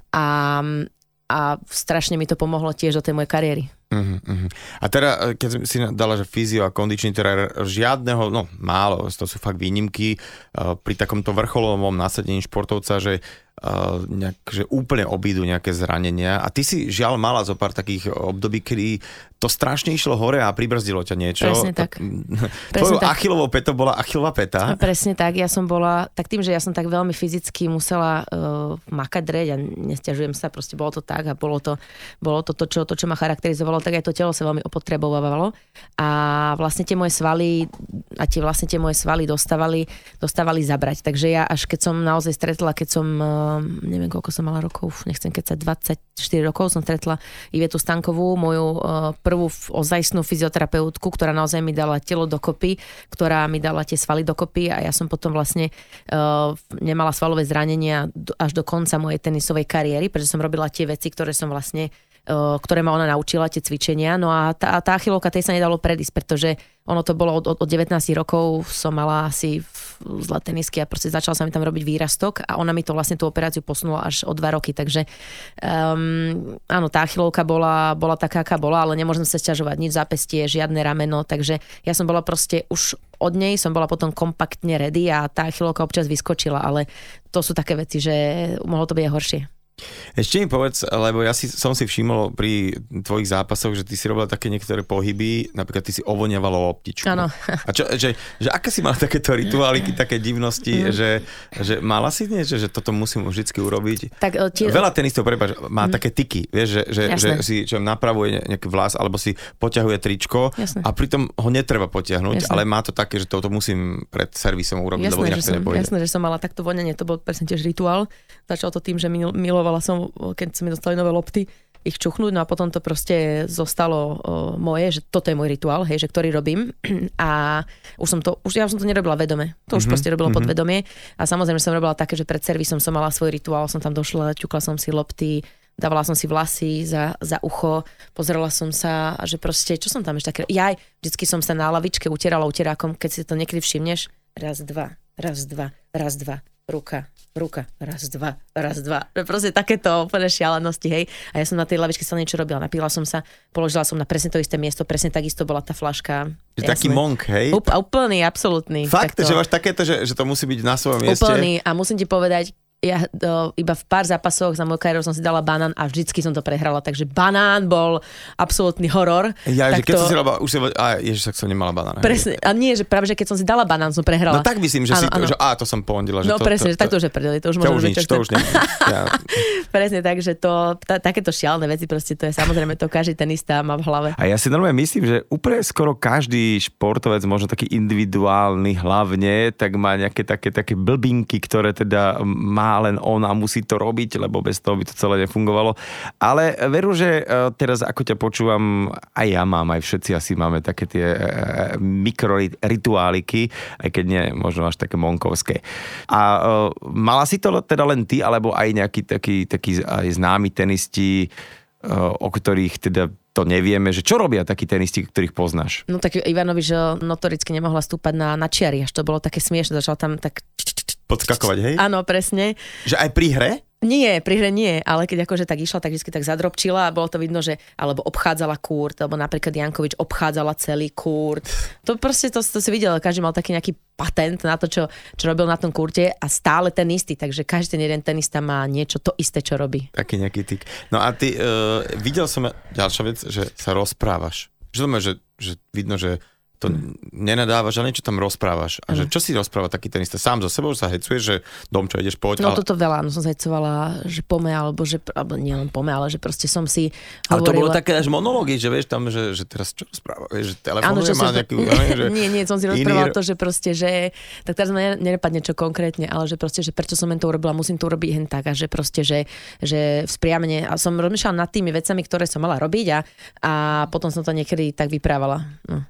A, a strašne mi to pomohlo tiež do tej mojej kariéry. Uh-huh, uh-huh. A teda, e, keď si dala, že fyzio a kondičný tréner, žiadneho, no málo, to sú fakt výnimky, uh, pri takomto vrcholovom nasadení športovca, že nejak, že úplne obídu nejaké zranenia. A ty si žiaľ mala zo pár takých období, kedy to strašne išlo hore a pribrzdilo ťa niečo. Presne tak. Tvojou achilovou petou bola achilová peta. Presne tak, ja som bola, tak tým, že ja som tak veľmi fyzicky musela uh, makať dreť a nestiažujem sa, proste bolo to tak a bolo to, bolo to, to, čo, to, čo ma charakterizovalo, tak aj to telo sa veľmi opotrebovalo. A vlastne tie moje svaly a tie vlastne tie moje svaly dostávali, dostávali zabrať. Takže ja až keď som naozaj stretla, keď som uh, neviem koľko som mala rokov, nechcem keď sa 24 rokov som stretla Ivetu Stankovú, moju uh, prvú ozajstnú fyzioterapeutku, ktorá naozaj mi dala telo dokopy, ktorá mi dala tie svaly dokopy a ja som potom vlastne uh, nemala svalové zranenia až do konca mojej tenisovej kariéry, pretože som robila tie veci, ktoré som vlastne ktoré ma ona naučila, tie cvičenia. No a tá, tá achilovka tej sa nedalo predísť, pretože ono to bolo od, od 19 rokov, som mala asi zlé tenisky a proste začala sa mi tam robiť výrastok a ona mi to vlastne tú operáciu posunula až o dva roky, takže um, áno, tá achilovka bola, bola taká, aká bola, ale nemôžem sa sťažovať, nič zápestie, žiadne rameno, takže ja som bola proste už od nej som bola potom kompaktne ready a tá achilovka občas vyskočila, ale to sú také veci, že mohlo to byť horšie. Ešte mi povedz, lebo ja si, som si všimol pri tvojich zápasoch, že ty si robila také niektoré pohyby, napríklad ty si ovoniavala loptičku. Áno. A čo, že, že aké si mala takéto rituáliky, také divnosti, mm. že, že mala si niečo, že toto musím vždy urobiť? Tak, e, ti... Veľa tenistov, prepáč, má mm. také tyky, vieš, že, že, že si čo napravuje nejaký vlas, alebo si poťahuje tričko Jasne. a pritom ho netreba potiahnuť, Jasne. ale má to také, že toto musím pred servisom urobiť, Jasne, lebo inak to nepôjde. Jasné, že som mala takto vonenie, to bol presne tiež rituál. Začal to tým, že milovala som, keď sa mi dostali nové lopty, ich čuchnúť, no a potom to proste zostalo uh, moje, že toto je môj rituál, hej, že ktorý robím a už som to, už ja som to nerobila vedome, to už mm-hmm. proste robilo mm-hmm. podvedomie a samozrejme som robila také, že pred servisom som mala svoj rituál, som tam došla, ťukla som si lopty, dávala som si vlasy za, za ucho, pozerala som sa a že proste, čo som tam ešte také, ja vždycky som sa na lavičke utierala utierákom, keď si to niekedy všimneš, raz, dva, raz, dva, raz, dva, ruka, ruka, raz, dva, raz, dva. Proste takéto úplne šialenosti, hej. A ja som na tej lavičke sa niečo robila, napila som sa, položila som na presne to isté miesto, presne takisto bola tá flaška. Že taký monk, hej? Úplný, absolútny. Fakt, takto. že máš takéto, že, že to musí byť na svojom mieste? Úplný a musím ti povedať, ja do, iba v pár zápasoch za môj kariéru som si dala banán a vždycky som to prehrala, takže banán bol absolútny horor. Ja, že keď to... som si dala, už si, a ježiš, tak som nemala banán. Presne, a nie, že práve, že keď som si dala banán, som prehrala. No tak myslím, že ano, si to, ano. že á, to som pondila. Že no to, presne, to, že tak to už je to už môžem už nič, to už nie. ja. presne, takže to, ta, takéto šialné veci, proste to je samozrejme to každý tenista má v hlave. A ja si normálne myslím, že úplne skoro každý športovec, možno taký individuálny hlavne, tak má nejaké také, také blbinky, ktoré teda má len on a musí musí to robiť, lebo bez toho by to celé nefungovalo. Ale veru, že e, teraz ako ťa počúvam, aj ja mám, aj všetci asi máme také tie e, e, mikrorituáliky, aj keď nie možno až také monkovské. A mala si to teda len ty, alebo aj nejaký taký, taký aj známy tenisti, o ktorých teda to nevieme, že čo robia takí tenisti, ktorých poznáš? No tak Ivanovi, že notoricky nemohla stúpať na, na čiary, až to bolo také smiešne, začal tam tak podskakovať, hej? Áno, presne. Že aj pri hre? Nie, pri hre nie, ale keď akože tak išla, tak vždy tak zadrobčila a bolo to vidno, že alebo obchádzala kurt, alebo napríklad Jankovič obchádzala celý kurt. To proste, to, to si videl, každý mal taký nejaký patent na to, čo, čo robil na tom kurte a stále ten istý, takže každý ten jeden tenista má niečo to isté, čo robí. Taký nejaký tyk. No a ty, uh, videl som ďalšia vec, že sa rozprávaš. Že že, že vidno, že to nenadávaš, ale niečo tam rozprávaš. A že čo si rozpráva taký tenista? Sám so sebou sa hecuje, že dom, čo ideš poď. No ale... toto veľa, no som hecovala, že pome, alebo že, alebo nie len pome, ale že proste som si Ale to bolo také až monológy, že vieš tam, že, že teraz čo rozpráva, vieš, že telefonuje, má nejakú... že... nie, nie, som si rozprávala iný... to, že proste, že tak teraz ma nenapadne čo konkrétne, ale že proste, že prečo som to urobila, musím to urobiť hen tak a že proste, že, že vzpriamne a som rozmýšľala nad tými vecami, ktoré som mala robiť a, a potom som to niekedy tak vyprávala. No.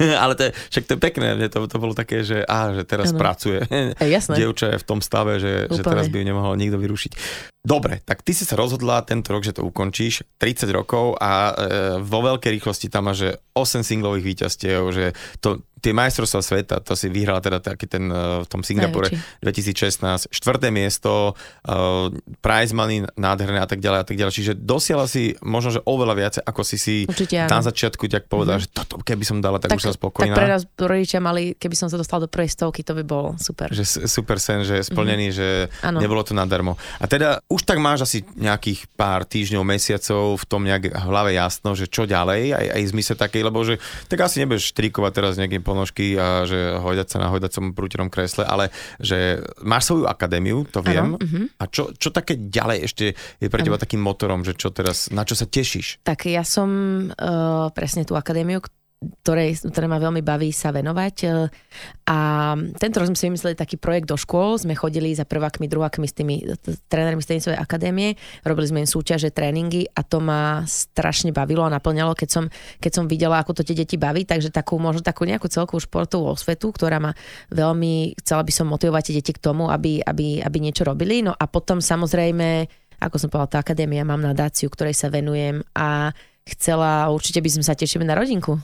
ale to je, však to je pekné, mne to, to bolo také, že, á, že teraz ano. pracuje. E, jasné. Dievča je v tom stave, že, že teraz by ju nemohol nikto vyrušiť. Dobre, tak ty si sa rozhodla tento rok, že to ukončíš, 30 rokov a e, vo veľkej rýchlosti tam máš 8 singlových víťazstiev, že to, tie majstrovstvá sveta, to si vyhrala teda taký ten uh, v tom Singapore 2016, štvrté miesto, uh, prize money nádherné a tak ďalej a tak ďalej. Čiže dosiala si možno, že oveľa viacej, ako si si Určite, na začiatku tak povedal, mm-hmm. že toto keby som dala, tak, tak už som spokojná. Tak pre nás rodičia mali, keby som sa dostal do prvej stovky, to by bolo super. Že super sen, že je splnený, mm-hmm. že ano. nebolo to nadarmo. A teda už tak máš asi nejakých pár týždňov, mesiacov v tom nejak v hlave jasno, že čo ďalej, aj, aj zmysle takej, lebo že tak asi nebudeš štrikovať teraz nejakým ponožky a že hojdať sa na hojdacom prúterom kresle, ale že máš svoju akadémiu, to viem. Ano, uh-huh. A čo, čo také ďalej ešte je pre teba ano. takým motorom, že čo teraz, na čo sa tešíš? Tak ja som uh, presne tú akadémiu, ktorej, ktoré ma veľmi baví sa venovať. E, a tento rok sme si vymysleli taký projekt do škôl. Sme chodili za prvákmi, druhákmi s tými trénermi z tenisovej akadémie. Robili sme im súťaže, tréningy a to ma strašne bavilo a naplňalo, keď som, keď som videla, ako to tie deti baví. Takže takú, možno takú nejakú celkovú športovú osvetu, ktorá ma veľmi, chcela by som motivovať tie deti k tomu, aby, aby, aby niečo robili. No a potom samozrejme ako som povedala, tá akadémia, mám nadáciu, ktorej sa venujem a chcela, určite by sme sa tešili na rodinku.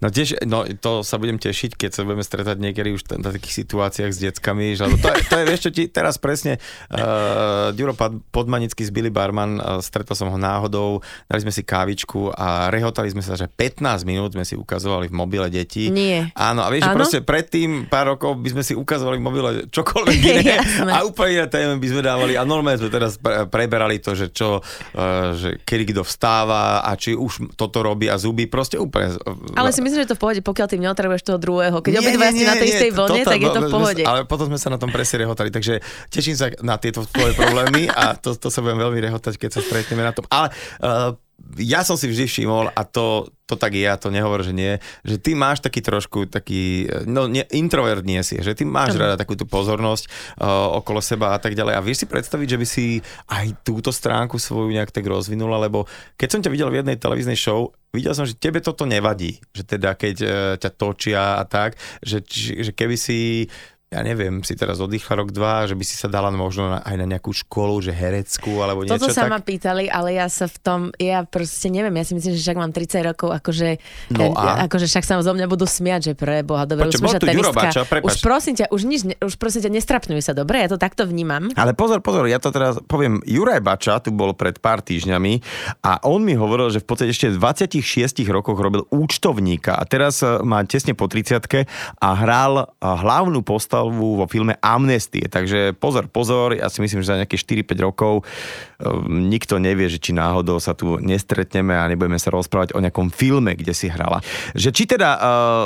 No tiež, no to sa budem tešiť, keď sa budeme stretať niekedy už na takých situáciách s deckami, že to, je, to je, vieš čo ti teraz presne, uh, Duro Podmanický z Billy Barman, uh, stretol som ho náhodou, dali sme si kávičku a rehotali sme sa, že 15 minút sme si ukazovali v mobile deti. Nie. Áno, a vieš, že proste predtým pár rokov by sme si ukazovali v mobile čokoľvek iné a úplne iné témy by sme dávali a normálne sme teraz preberali to, že čo, uh, že kedy kto vstáva a či už toto robí a zuby, proste úplne ale si myslím, že to v pohode, pokiaľ tým neotrebuješ toho druhého. Keď obidva ste na tej istej vlne, tak je to v pohode. Ale potom sme sa na tom presne rehotali, takže teším sa na tieto tvoje problémy a to, to sa budem veľmi rehotať, keď sa stretneme na tom. Ale uh, ja som si vždy všimol a to, to tak je, ja to nehovor, že nie, že ty máš taký trošku taký, no nie, introvert nie si, že ty máš rada takú tú pozornosť uh, okolo seba a tak ďalej. A vieš si predstaviť, že by si aj túto stránku svoju nejak tak rozvinula, lebo keď som ťa videl v jednej televíznej show, videl som, že tebe toto nevadí, že teda keď uh, ťa točia a tak, že, že keby si ja neviem, si teraz oddychla rok, dva, že by si sa dala možno aj na nejakú školu, že hereckú alebo niečo Toto sa tak? ma pýtali, ale ja sa v tom, ja proste neviem, ja si myslím, že však mám 30 rokov, akože, no a? akože však sa zo mňa budú smiať, že pre Boha, dobre, Počo, už sme tenistka. Už prosím ťa, už nič, už prosím ťa, nestrapňuj sa, dobre, ja to takto vnímam. Ale pozor, pozor, ja to teraz poviem, Juraj Bača tu bol pred pár týždňami a on mi hovoril, že v podstate ešte v 26 rokoch robil účtovníka a teraz eh, má tesne po 30 a hral eh, hlavnú postavu vo filme Amnestie. Takže pozor, pozor, ja si myslím, že za nejaké 4-5 rokov nikto nevie, že či náhodou sa tu nestretneme a nebudeme sa rozprávať o nejakom filme, kde si hrala. Že či teda uh,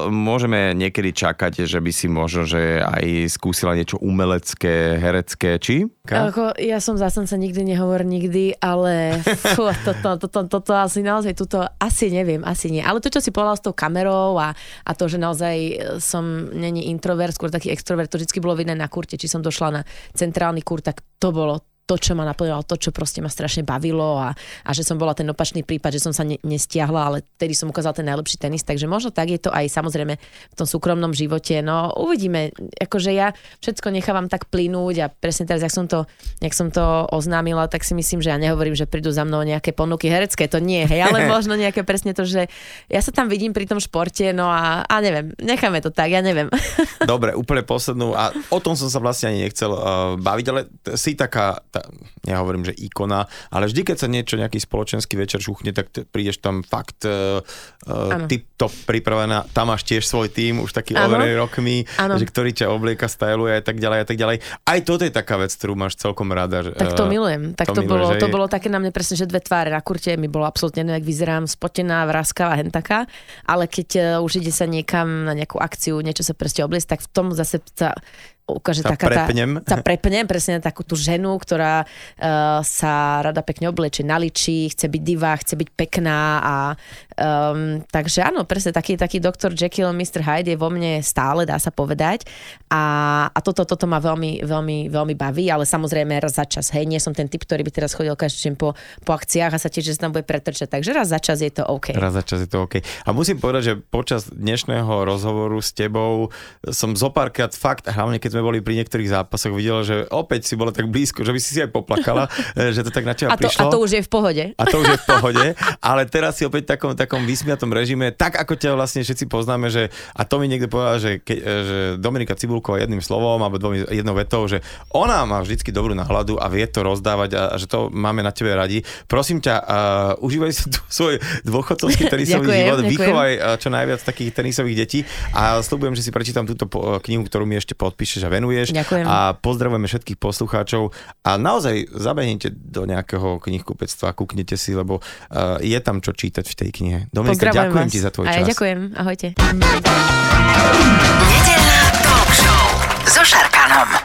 môžeme niekedy čakať, že by si možno, že aj skúsila niečo umelecké, herecké, či? Ako, ja som zastanca nikdy nehovor nikdy, ale fú, toto, toto, toto, asi naozaj tuto asi neviem, asi nie. Ale to, čo si povedal s tou kamerou a, a to, že naozaj som není introvert, skôr taký extrovert, to vždy bolo vidné na kurte, či som došla na centrálny kur, tak to bolo to, čo ma naplňovalo, to, čo proste ma strašne bavilo a, a že som bola ten opačný prípad, že som sa ne, nestiahla, ale tedy som ukázala ten najlepší tenis, takže možno tak je to aj samozrejme v tom súkromnom živote. No uvidíme, akože ja všetko nechávam tak plynúť a presne teraz, jak som to, jak som to oznámila, tak si myslím, že ja nehovorím, že prídu za mnou nejaké ponuky herecké, to nie, hej, ale možno nejaké presne to, že ja sa tam vidím pri tom športe, no a, a neviem, necháme to tak, ja neviem. Dobre, úplne poslednú a o tom som sa vlastne ani nechcel uh, baviť, ale si taká tá, ja hovorím, že ikona, ale vždy, keď sa niečo, nejaký spoločenský večer šuchne, tak t- prídeš tam fakt uh, uh, tip-top pripravená, tam máš tiež svoj tým, už taký overený rokmi, ano. že ktorý ťa oblieka, styluje a tak ďalej a tak ďalej. Aj toto je taká vec, ktorú máš celkom rada. Že, tak to milujem. Tak to, to, bolo, to bolo také na mne presne, že dve tváre na kurte, mi bolo absolútne jak vyzerám, spotená, vrázkavá, hentaká, ale keď uh, už ide sa niekam na nejakú akciu, niečo sa proste obliecť, tak v tom zase sa ukáže sa taká prepnem. tá, sa prepnem presne takú tú ženu, ktorá uh, sa rada pekne oblečie, naličí, chce byť divá, chce byť pekná a um, takže áno, presne taký, taký doktor Jekyll, Mr. Hyde je vo mne stále, dá sa povedať a, a toto, toto ma veľmi, veľmi, veľmi baví, ale samozrejme raz za čas, hej, nie som ten typ, ktorý by teraz chodil každý deň po, po akciách a sa tiež, že tam bude pretrčať, takže raz za čas je to OK. Raz za čas je to OK. A musím povedať, že počas dnešného rozhovoru s tebou som zopárkrát fakt, hlavne keď sme boli pri niektorých zápasoch, videla, že opäť si bola tak blízko, že by si si aj poplakala, že to tak na teba a to, prišlo. A to už je v pohode. A to už je v pohode, ale teraz si opäť v takom, takom vysmiatom režime, tak ako ťa vlastne všetci poznáme, že a to mi niekto povedal, že, ke, že Dominika Cibulková jedným slovom alebo dvomi, jednou vetou, že ona má vždycky dobrú náladu a vie to rozdávať a, a že to máme na tebe radi. Prosím ťa, uh, užívaj si tu svoj dôchodcovský tenisový ďakujem, život, ďakujem. vychovaj čo najviac takých tenisových detí a slúbujem, že si prečítam túto knihu, ktorú mi ešte podpíšeš sa venuješ. Ďakujem. A pozdravujeme všetkých poslucháčov a naozaj zabehnite do nejakého knihkupectva, kúknite si, lebo uh, je tam čo čítať v tej knihe. Dominika, ďakujem vás. ti za tvoj a čas. A ja ďakujem, ahojte. Nedelná talk show so Šarkanom.